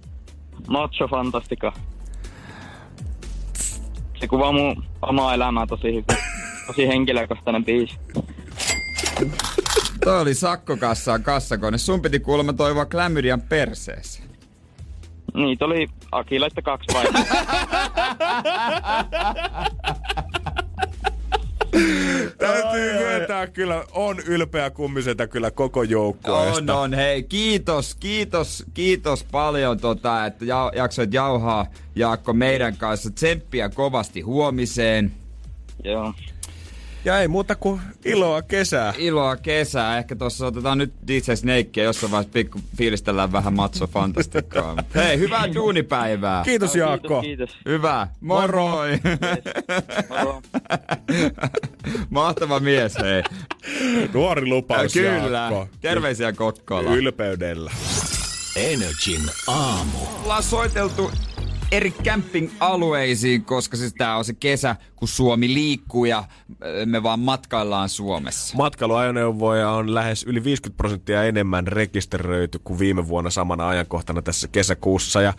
Macho Fantastica. Se kuvaa mun omaa elämää tosi hyvin. Tosi henkilökohtainen biisi. Toi oli sakkokassaan kassakone. Sun piti kuulemma toivoa klämydian perseeseen. Niitä oli Akilaista kaksi vaihtoa. Täytyy myöntää kyllä, on ylpeä kummiselta kyllä koko joukkueesta. On, on. Hei, kiitos, kiitos, kiitos paljon, tota, että ja, jaksoit jauhaa, Jaakko, meidän kanssa. Tsemppiä kovasti huomiseen. Joo. Ja ei muuta kuin iloa kesää. Iloa kesää. Ehkä tuossa otetaan nyt DJ Snakea jossain vaiheessa pikku fiilistellään vähän Matso Fantastikkaa. Hei, hyvää duunipäivää. Kiitos Jaakko. Kiitos, kiitos. Hyvä. Moro. moi. Moro. Mahtava mies, hei. Nuori lupaus Kyllä. Jaakko. Terveisiä Kokkolaan. Ylpeydellä. Energin aamu. ollaan soiteltu eri camping-alueisiin, koska siis tää on se kesä, kun Suomi liikkuu ja me vaan matkaillaan Suomessa. Matkailuajoneuvoja on lähes yli 50 prosenttia enemmän rekisteröity kuin viime vuonna samana ajankohtana tässä kesäkuussa. Ja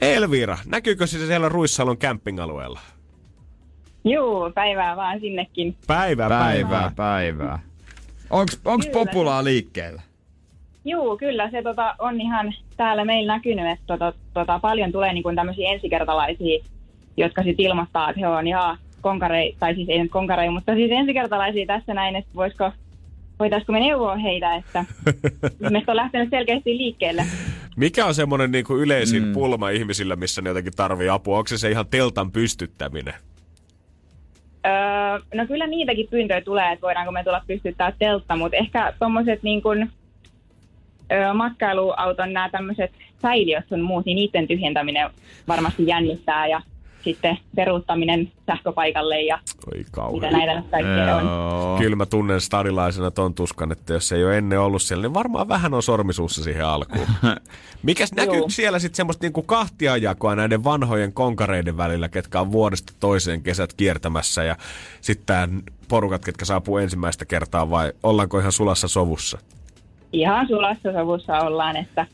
Elvira, näkyykö se siellä Ruissalon camping-alueella? Juu, päivää vaan sinnekin. Päivää, Päivää, päivää. Onks, onks Kyllä. populaa liikkeellä? Juu, kyllä se tota, on ihan täällä meillä näkynyt, että tota, tota, paljon tulee niin tämmöisiä ensikertalaisia, jotka sitten ilmoittaa, että he on ihan konkarei, tai siis ei nyt konkarei, mutta siis ensikertalaisia tässä näin, että voisiko, voitaisiko me neuvoa heitä, että ihmiset on lähtenyt selkeästi liikkeelle. Mikä on semmoinen niin kuin yleisin Mm. mm. pulma ihmisillä, missä ne jotenkin tarvii apua? Onko se se ihan teltan pystyttäminen? Öö, no kyllä niitäkin pyyntöjä tulee, että voidaanko me tulla pystyttää teltta, mutta ehkä tuommoiset niin kuin, öö, matkailuauton nämä tämmöiset säiliöt sun muut, niin niiden tyhjentäminen varmasti jännittää ja sitten peruuttaminen sähköpaikalle ja Oi mitä näitä kaikkea on. Kyllä mä tunnen stadilaisena ton tuskan, että jos ei ole ennen ollut siellä, niin varmaan vähän on sormisuussa siihen alkuun. Mikäs näkyy siellä sitten semmoista niinku kahtiajakoa näiden vanhojen konkareiden välillä, ketkä on vuodesta toiseen kesät kiertämässä ja sitten porukat, ketkä saapuu ensimmäistä kertaa vai ollaanko ihan sulassa sovussa? Ihan sulassa sovussa ollaan, että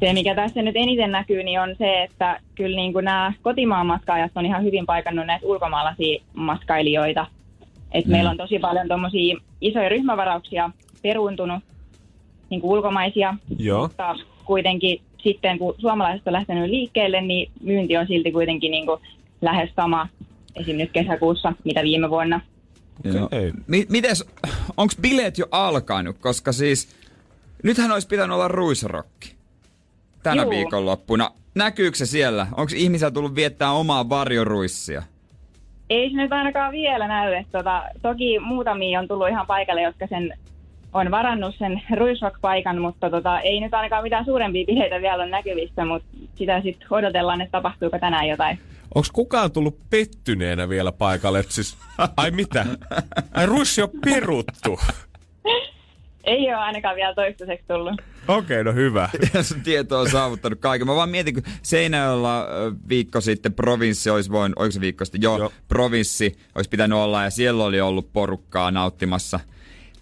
se mikä tässä nyt eniten näkyy, niin on se, että kyllä niin kuin nämä kotimaan matkaajat on ihan hyvin paikannut näitä ulkomaalaisia matkailijoita. Et mm. Meillä on tosi paljon tuommoisia isoja ryhmävarauksia peruuntunut niin kuin ulkomaisia, Joo. mutta kuitenkin sitten kun suomalaiset on lähtenyt liikkeelle, niin myynti on silti kuitenkin niin kuin lähes sama esim. nyt kesäkuussa, mitä viime vuonna. Joo. Ei. Mi- mites, onks bileet jo alkanut? Koska siis, nythän olisi pitänyt olla ruisrokki tänä Juu. viikonloppuna. Näkyykö se siellä? Onko ihmisiä tullut viettää omaa varjoruissia? Ei se nyt ainakaan vielä näy. Että tota, toki muutamia on tullut ihan paikalle, jotka sen on varannut sen Ruisrock-paikan, mutta tota, ei nyt ainakaan mitään suurempia bileitä vielä ole näkyvissä, mutta sitä sitten odotellaan, että tapahtuuko tänään jotain. Onko kukaan tullut pettyneenä vielä paikalle? Siis, ai mitä? Ai russi on peruttu. Ei ole ainakaan vielä toistaiseksi tullut. Okei, no hyvä. Ja sun tieto on saavuttanut kaiken. Mä vaan mietin, kun Seinäjoella viikko sitten provinssi olisi voinut, oliko se viikko sitten? Joo, Joo. Provinssi olisi pitänyt olla ja siellä oli ollut porukkaa nauttimassa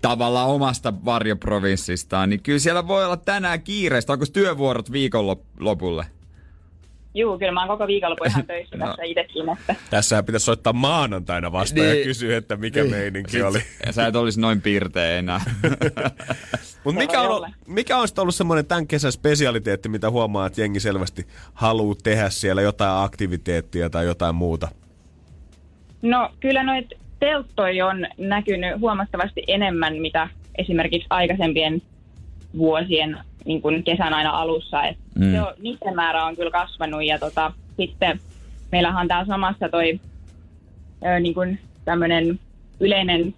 tavallaan omasta varjoprovinssistaan. Niin kyllä siellä voi olla tänään kiireistä. Onko työvuorot viikonlopulle? Juu, kyllä mä oon koko viikonloppu ihan töissä No. tässä itsekin. Että. Tässä pitäisi soittaa maanantaina vastaan ja Niin. kysyä, että mikä meininki oli. Ja sä et olisi noin enää. Mutta Se mikä on, mikä on sitten ollut semmoinen tämän kesän spesialiteetti, mitä huomaa, että jengi selvästi haluaa tehdä siellä jotain aktiviteettia tai jotain muuta? No kyllä noita telttoja on näkynyt huomattavasti enemmän, mitä esimerkiksi aikaisempien vuosien niin kuin kesän aina alussa. Et Mm. se on, niiden määrä on kyllä kasvanut ja tota, sitten meillähän on täällä samassa toi ö, niin kuin tämmöinen yleinen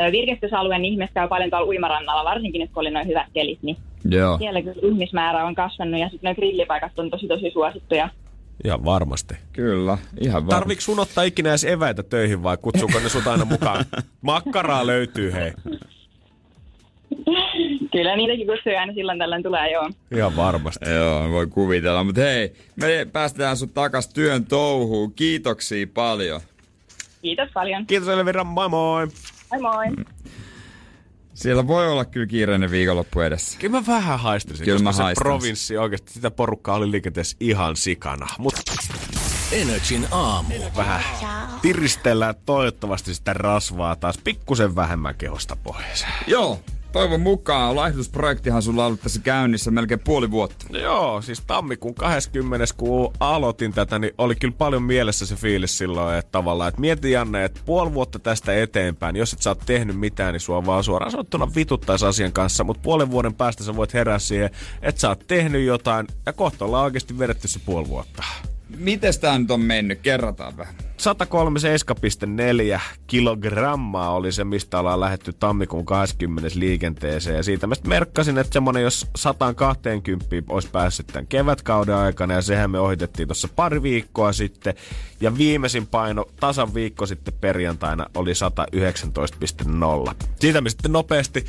ö, virkistysalue, niin ihmiset käy paljon tuolla uimarannalla, varsinkin nyt kun oli noin hyvät kelit, niin Joo. siellä kyllä ihmismäärä on kasvanut ja sitten nuo grillipaikat on tosi tosi suosittuja. Ihan varmasti. Kyllä, ihan varma. Tarviiko sun ottaa ikinä edes eväitä töihin vai kutsuuko ne sut aina mukaan? Makkaraa löytyy, hei. Kyllä niitäkin kutsuja aina silloin tällöin tulee, joo. Ihan varmasti. Joo, voi kuvitella. Mutta hei, me päästetään sut takas työn touhuun. Kiitoksia paljon. Kiitos paljon. Kiitos Elvira, moi moi. Moi moi. Siellä voi olla kyllä kiireinen viikonloppu edessä. Kyllä mä vähän haistasin, Kyllä koska mä se haistan. provinssi oikeasti, sitä porukkaa oli liikenteessä ihan sikana. Mutta Energin aamu. vähän tiristellään toivottavasti sitä rasvaa taas pikkusen vähemmän kehosta pois. Joo, toivon mukaan. Laihdutusprojektihan sulla on ollut tässä käynnissä melkein puoli vuotta. No Joo, siis tammikuun 20. kun aloitin tätä, niin oli kyllä paljon mielessä se fiilis silloin, että tavallaan, että mieti Janne, että puoli vuotta tästä eteenpäin, jos et sä oot tehnyt mitään, niin sua vaan suoraan sanottuna vituttaisi asian kanssa, mutta puolen vuoden päästä sä voit herää siihen, että sä oot tehnyt jotain, ja kohta ollaan oikeasti vedetty se puoli vuotta. Mites tää nyt on mennyt? Kerrotaan vähän. 137,4 kilogrammaa oli se, mistä ollaan lähetty tammikuun 20. liikenteeseen. Ja siitä mä merkkasin, että semmonen, jos 120 olisi päässyt tämän kevätkauden aikana, ja sehän me ohitettiin tuossa pari viikkoa sitten. Ja viimeisin paino tasan viikko sitten perjantaina oli 119,0. Siitä me sitten nopeasti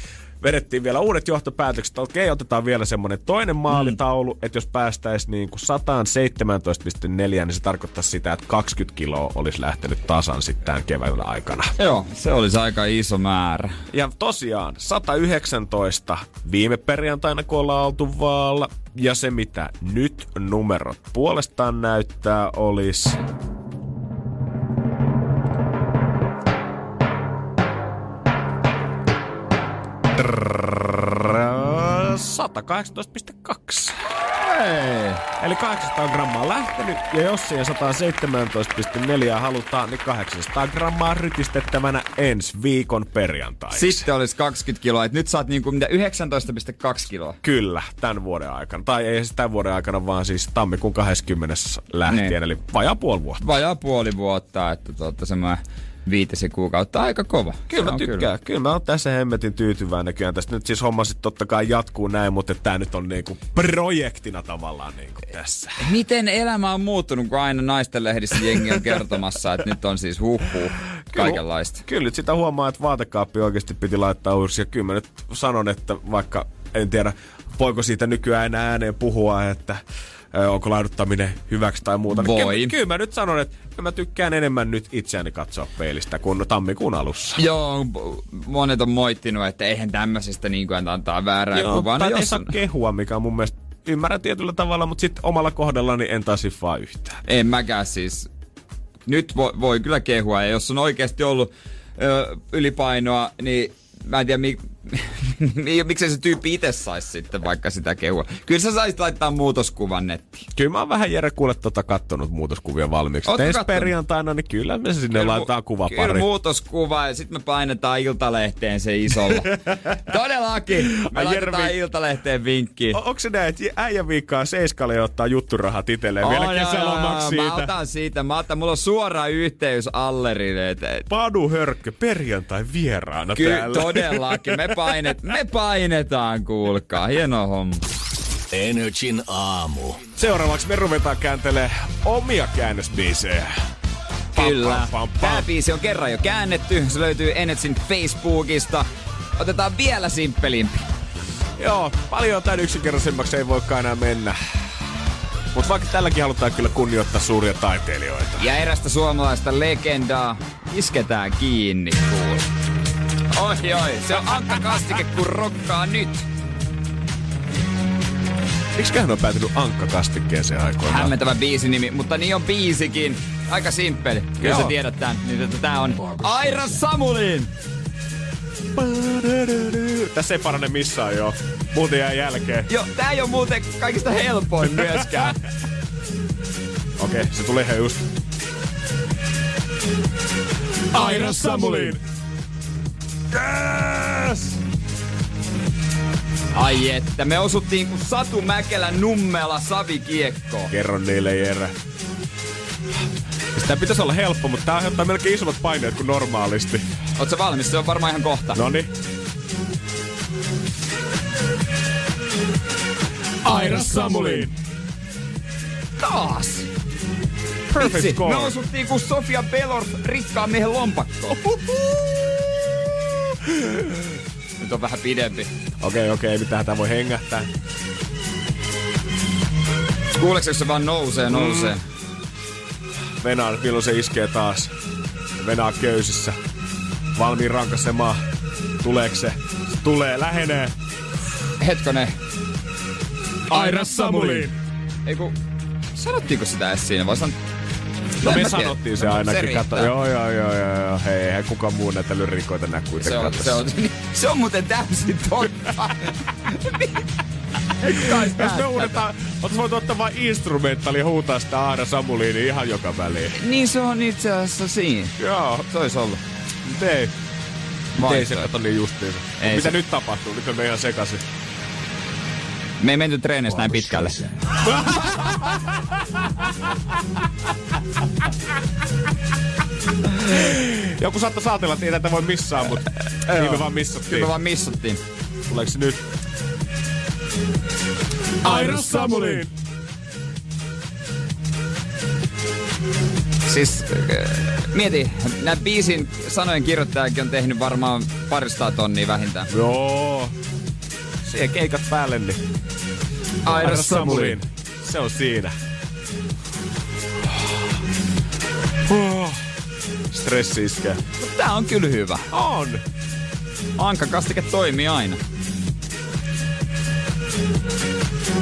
vedettiin vielä uudet johtopäätökset. Okei, otetaan vielä semmonen toinen maalitaulu, mm. että jos päästäisiin niin kuin 117,4, niin se tarkoittaa sitä, että 20 kiloa olisi lähtenyt tasan sitten tämän kevään aikana. Joo, se olisi aika iso määrä. Ja tosiaan 119 viime perjantaina, kun ollaan oltu vaalla. Ja se, mitä nyt numerot puolestaan näyttää, olisi 118,2. Hei. Eli 800 grammaa lähtenyt, ja jos siihen 117,4 halutaan, niin 800 grammaa rytistettävänä ensi viikon perjantaiksi. Sitten olisi 20 kiloa, että nyt saat niinku mitä 19,2 kiloa. Kyllä, tämän vuoden aikana. Tai ei siis tämän vuoden aikana, vaan siis tammikuun 20. lähtien, Niin. eli vajaa puoli vuotta. Vajaa puoli vuotta, että tuota, semmoinen viitisen kuukautta aika kova. Kyllä mä on tykkään. Kyllä. kyllä mä oon tässä hemmetin tyytyväinen. Kyllä tästä nyt siis homma sitten totta kai jatkuu näin, mutta tää nyt on niinku projektina tavallaan niinku tässä. Miten elämä on muuttunut, kun aina naisten lehdissä jengi on kertomassa, että nyt on siis huhhuh kaikenlaista. Kyllä nyt sitä huomaa, että vaatekaappi oikeasti piti laittaa uusi. Ja kyllä mä nyt sanon, että vaikka en tiedä, voiko siitä nykyään enää ääneen puhua, että onko laaduttaminen hyväksi tai muuta. niin Voi. Kyllä, kyllä mä nyt sanon, että mä tykkään enemmän nyt itseäni katsoa peilistä kuin tammikuun alussa. Joo, monet on moittinut, että eihän tämmöisestä niin kuin antaa väärää Joo, kuvaa. No ei jos saa on, kehua, mikä on mun mielestä ymmärrän tietyllä tavalla, mutta sitten omalla kohdallani en taas vaan yhtään. en mäkään siis. Nyt voi, voi kyllä kehua, ja jos on oikeasti ollut ö, ylipainoa, niin mä en tiedä, mi, mi, miksei se tyyppi itse saisi sitten vaikka sitä kehua. Kyllä sä saisit laittaa muutoskuvan nettiin. Kyllä mä oon vähän Jere kuule tota kattonut muutoskuvia valmiiksi. Ootko Ensi perjantaina, niin kyllä me se sinne laitetaan kuva Kyllä pari. muutoskuva ja sitten me painetaan Iltalehteen se isolla. Todellakin! Me Ai, laitetaan Jervi. Iltalehteen vinkki. O- onko se näin, että äijä viikkaa seiskalle ottaa jutturahat itselleen vielä kesälomaksi joo. Mä siitä? otan siitä. Mä otan, mulla on suora yhteys Allerille. Et, Padu Hörkkö perjantai vieraana Kyllä, täällä. todellakin. Me, painet, me painetaan, kuulkaa. Hieno homma. Energin aamu. Seuraavaksi me ruvetaan kääntelee omia käännösbiisejä. Pam, Kyllä. pam, pam, pam. Tämä biisi on kerran jo käännetty. Se löytyy Enetsin Facebookista. Otetaan vielä simppelimpi. Joo, paljon tämän yksinkertaisemmaksi ei voikaan enää mennä. Mutta vaikka tälläkin halutaan kyllä kunnioittaa suuria taiteilijoita. Ja erästä suomalaista legendaa isketään kiinni, kuule. Oi oi, se on Ankka Kastike, kun rokkaa nyt. Miksiköhän on päätynyt Ankka-kastikkeeseen aikoinaan? Hämmentävä biisin nimi, mutta niin on biisikin. Aika simppeli. Kyllä Joo. sä tiedät tän. Niin, että tää on Aira Samulin. Tässä ei parane missään jo. Muuten jää jälkeen. Joo, tää ei oo muuten kaikista helpoin myöskään. Okei, okay, se tulee ihan just. Aira Samulin! Yes! Ai että, me osuttiin kuin Satu Mäkelän nummela savikiekkoon. Kerro niille, Jere. Sitä pitäisi olla helppo, mutta tää aiheuttaa melkein isommat paineet kuin normaalisti. Oot sä valmis? Se on varmaan ihan kohta. Noni. Aira Samulin! Taas! Perfect Vitsi, score. me osuttiin kuin Sofia Belor rikkaan miehen lompakkoon. Nyt on vähän pidempi. Okei, okei, mitä tää voi hengähtää. Kuuleeko se vaan nousee, nousee? Venaa, milloin se iskee taas. Venaa köysissä. Valmiin rankasemaan. Tuleeko se? Se tulee, lähenee. Hetkonen. Aira Samulin! Ei kun, sanottiinko sitä edes siinä? Vai san... No me sanottiin se ainakin. Kato, joo, joo, joo, joo, joo. Hei, eihän kukaan muu näitä lyrikoita näe Se kuitenkaan on, se, on, se on muuten täysin totta. Jos me huudetaan, oot voitu ottaa vain instrumentaali ja huutaa sitä Aira Samuliini ihan joka väliin. niin se on itse asiassa siinä. Joo, Se olisi ollut. mut ei. Mut ei se kato niin justiinsa. Mitä se- nyt tapahtuu? Nyt me ihan sekaisin. Me ei menty treeneissä näin pitkälle. Joku saattoi saatella, että ei tätä voi missaa, mutta niin me vaan missattiin. Kyllä me vaan missattiin. Tuleeko se nyt? Aira Samulin! Siis äh, mieti, nämä biisin sanojen kirjoittajakin on tehnyt varmaan parista tonnia vähintään. Joo. Siihen keikat päälle, niin Aira Samulin. Se on siinä. Oh. Stressi iskee. Tää on kyllä hyvä. On. Ankakastike toimii aina.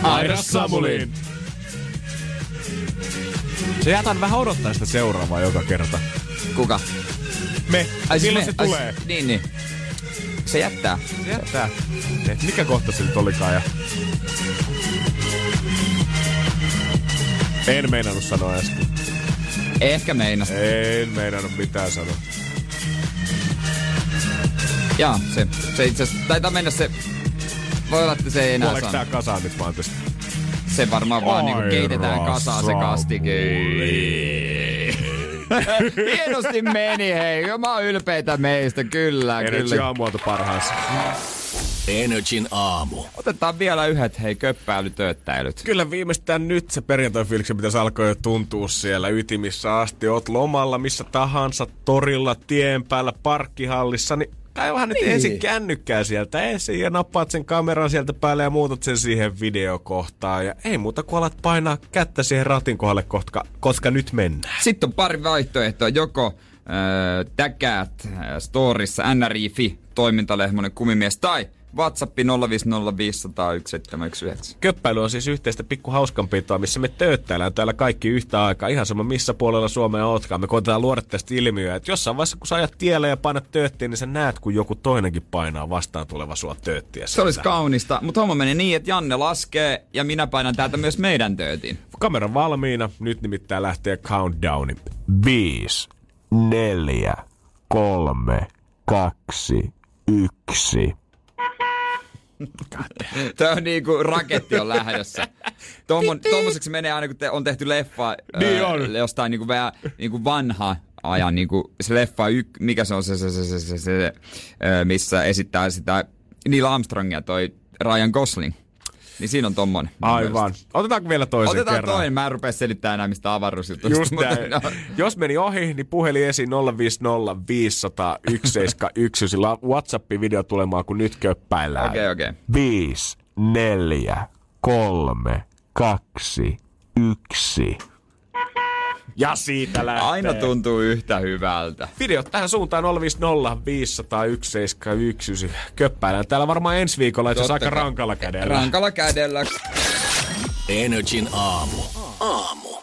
Aira Samulin. Se jätän vähän odottaa sitä seuraavaa joka kerta. Kuka? Me. Ai siis Milloin me- se ai tulee? siis- Niin, niin. Se jättää. Se jättää. Et mikä kohta se nyt olikaan ja... En meinannut sanoa äsken. Ehkä meinas. En meinannut mitään sanoa. Jaa, se, se itse asiassa taitaa mennä se... Voi olla, että se ei enää Kuoleeko sano. tää kasaan nyt vaan tästä? Se varmaan vaan niinku Aira keitetään kasaan se kastike. Hienosti meni, hei. Mä oon ylpeitä meistä, kyllä, Energy kyllä. aamualta parhaassa. Energin aamu. Otetaan vielä yhdet, hei, köppäilytööttäilyt. Kyllä viimeistään nyt se perjantai pitäisi alkaa jo tuntua siellä ytimissä asti. Oot lomalla missä tahansa, torilla, tien päällä, parkkihallissa, niin kaivahan nyt Niin. ensin kännykkää sieltä esiin ja nappaat sen kameran sieltä päälle ja muutat sen siihen videokohtaan. Ja ei muuta kuin alat painaa kättä siihen ratin kohdalle, koska, koska nyt mennään. Sitten on pari vaihtoehtoa. Joko äh, täkäät äh, storissa NRI.fi, toimintalehmonen kumimies, tai WhatsApp 050501719. Köppäily on siis yhteistä pikku hauskanpitoa, missä me tööttäillään täällä kaikki yhtä aikaa. Ihan sama missä puolella Suomea ootkaan. Me koitetaan luoda tästä ilmiöä, että jossain vaiheessa kun sä ajat tielle ja painat tööttiin, niin sä näet, kun joku toinenkin painaa vastaan tuleva sua tööttiä. Se olisi kaunista, mutta homma meni niin, että Janne laskee ja minä painan täältä myös meidän töötin. Kamera valmiina. Nyt nimittäin lähtee countdowni. Viisi, neljä, kolme, kaksi, yksi. Tämä on niin kuin raketti on lähdössä. Tommon, tommoseksi menee aina, kun te, on tehty leffa Niin on. jostain niin kuin vähän niin kuin vanha ajan, niin kuin se leffa, yk, mikä se on se, se, se, se, se, se ö, missä esittää sitä Neil Armstrongia, toi Ryan Gosling. Niin siinä on tommonen. Aivan. mielestä. Otetaanko vielä toisen Otetaan kerran? toinen. Mä en rupea selittämään enää mistä avaruusjutuista. Just mutta no, Jos meni ohi, niin puhelin esiin 050 500 171, sillä WhatsApp-video tulemaan, kun nyt köppäillään. Okei, okei. 5, 4, 3, 2, 1. Ja siitä lähtee. Aina tuntuu yhtä hyvältä. Videot tähän suuntaan 050 500 171. Köppäillään täällä varmaan ensi viikolla, Totta aika rankalla kädellä. Rankalla kädellä. Energin aamu. Aamu.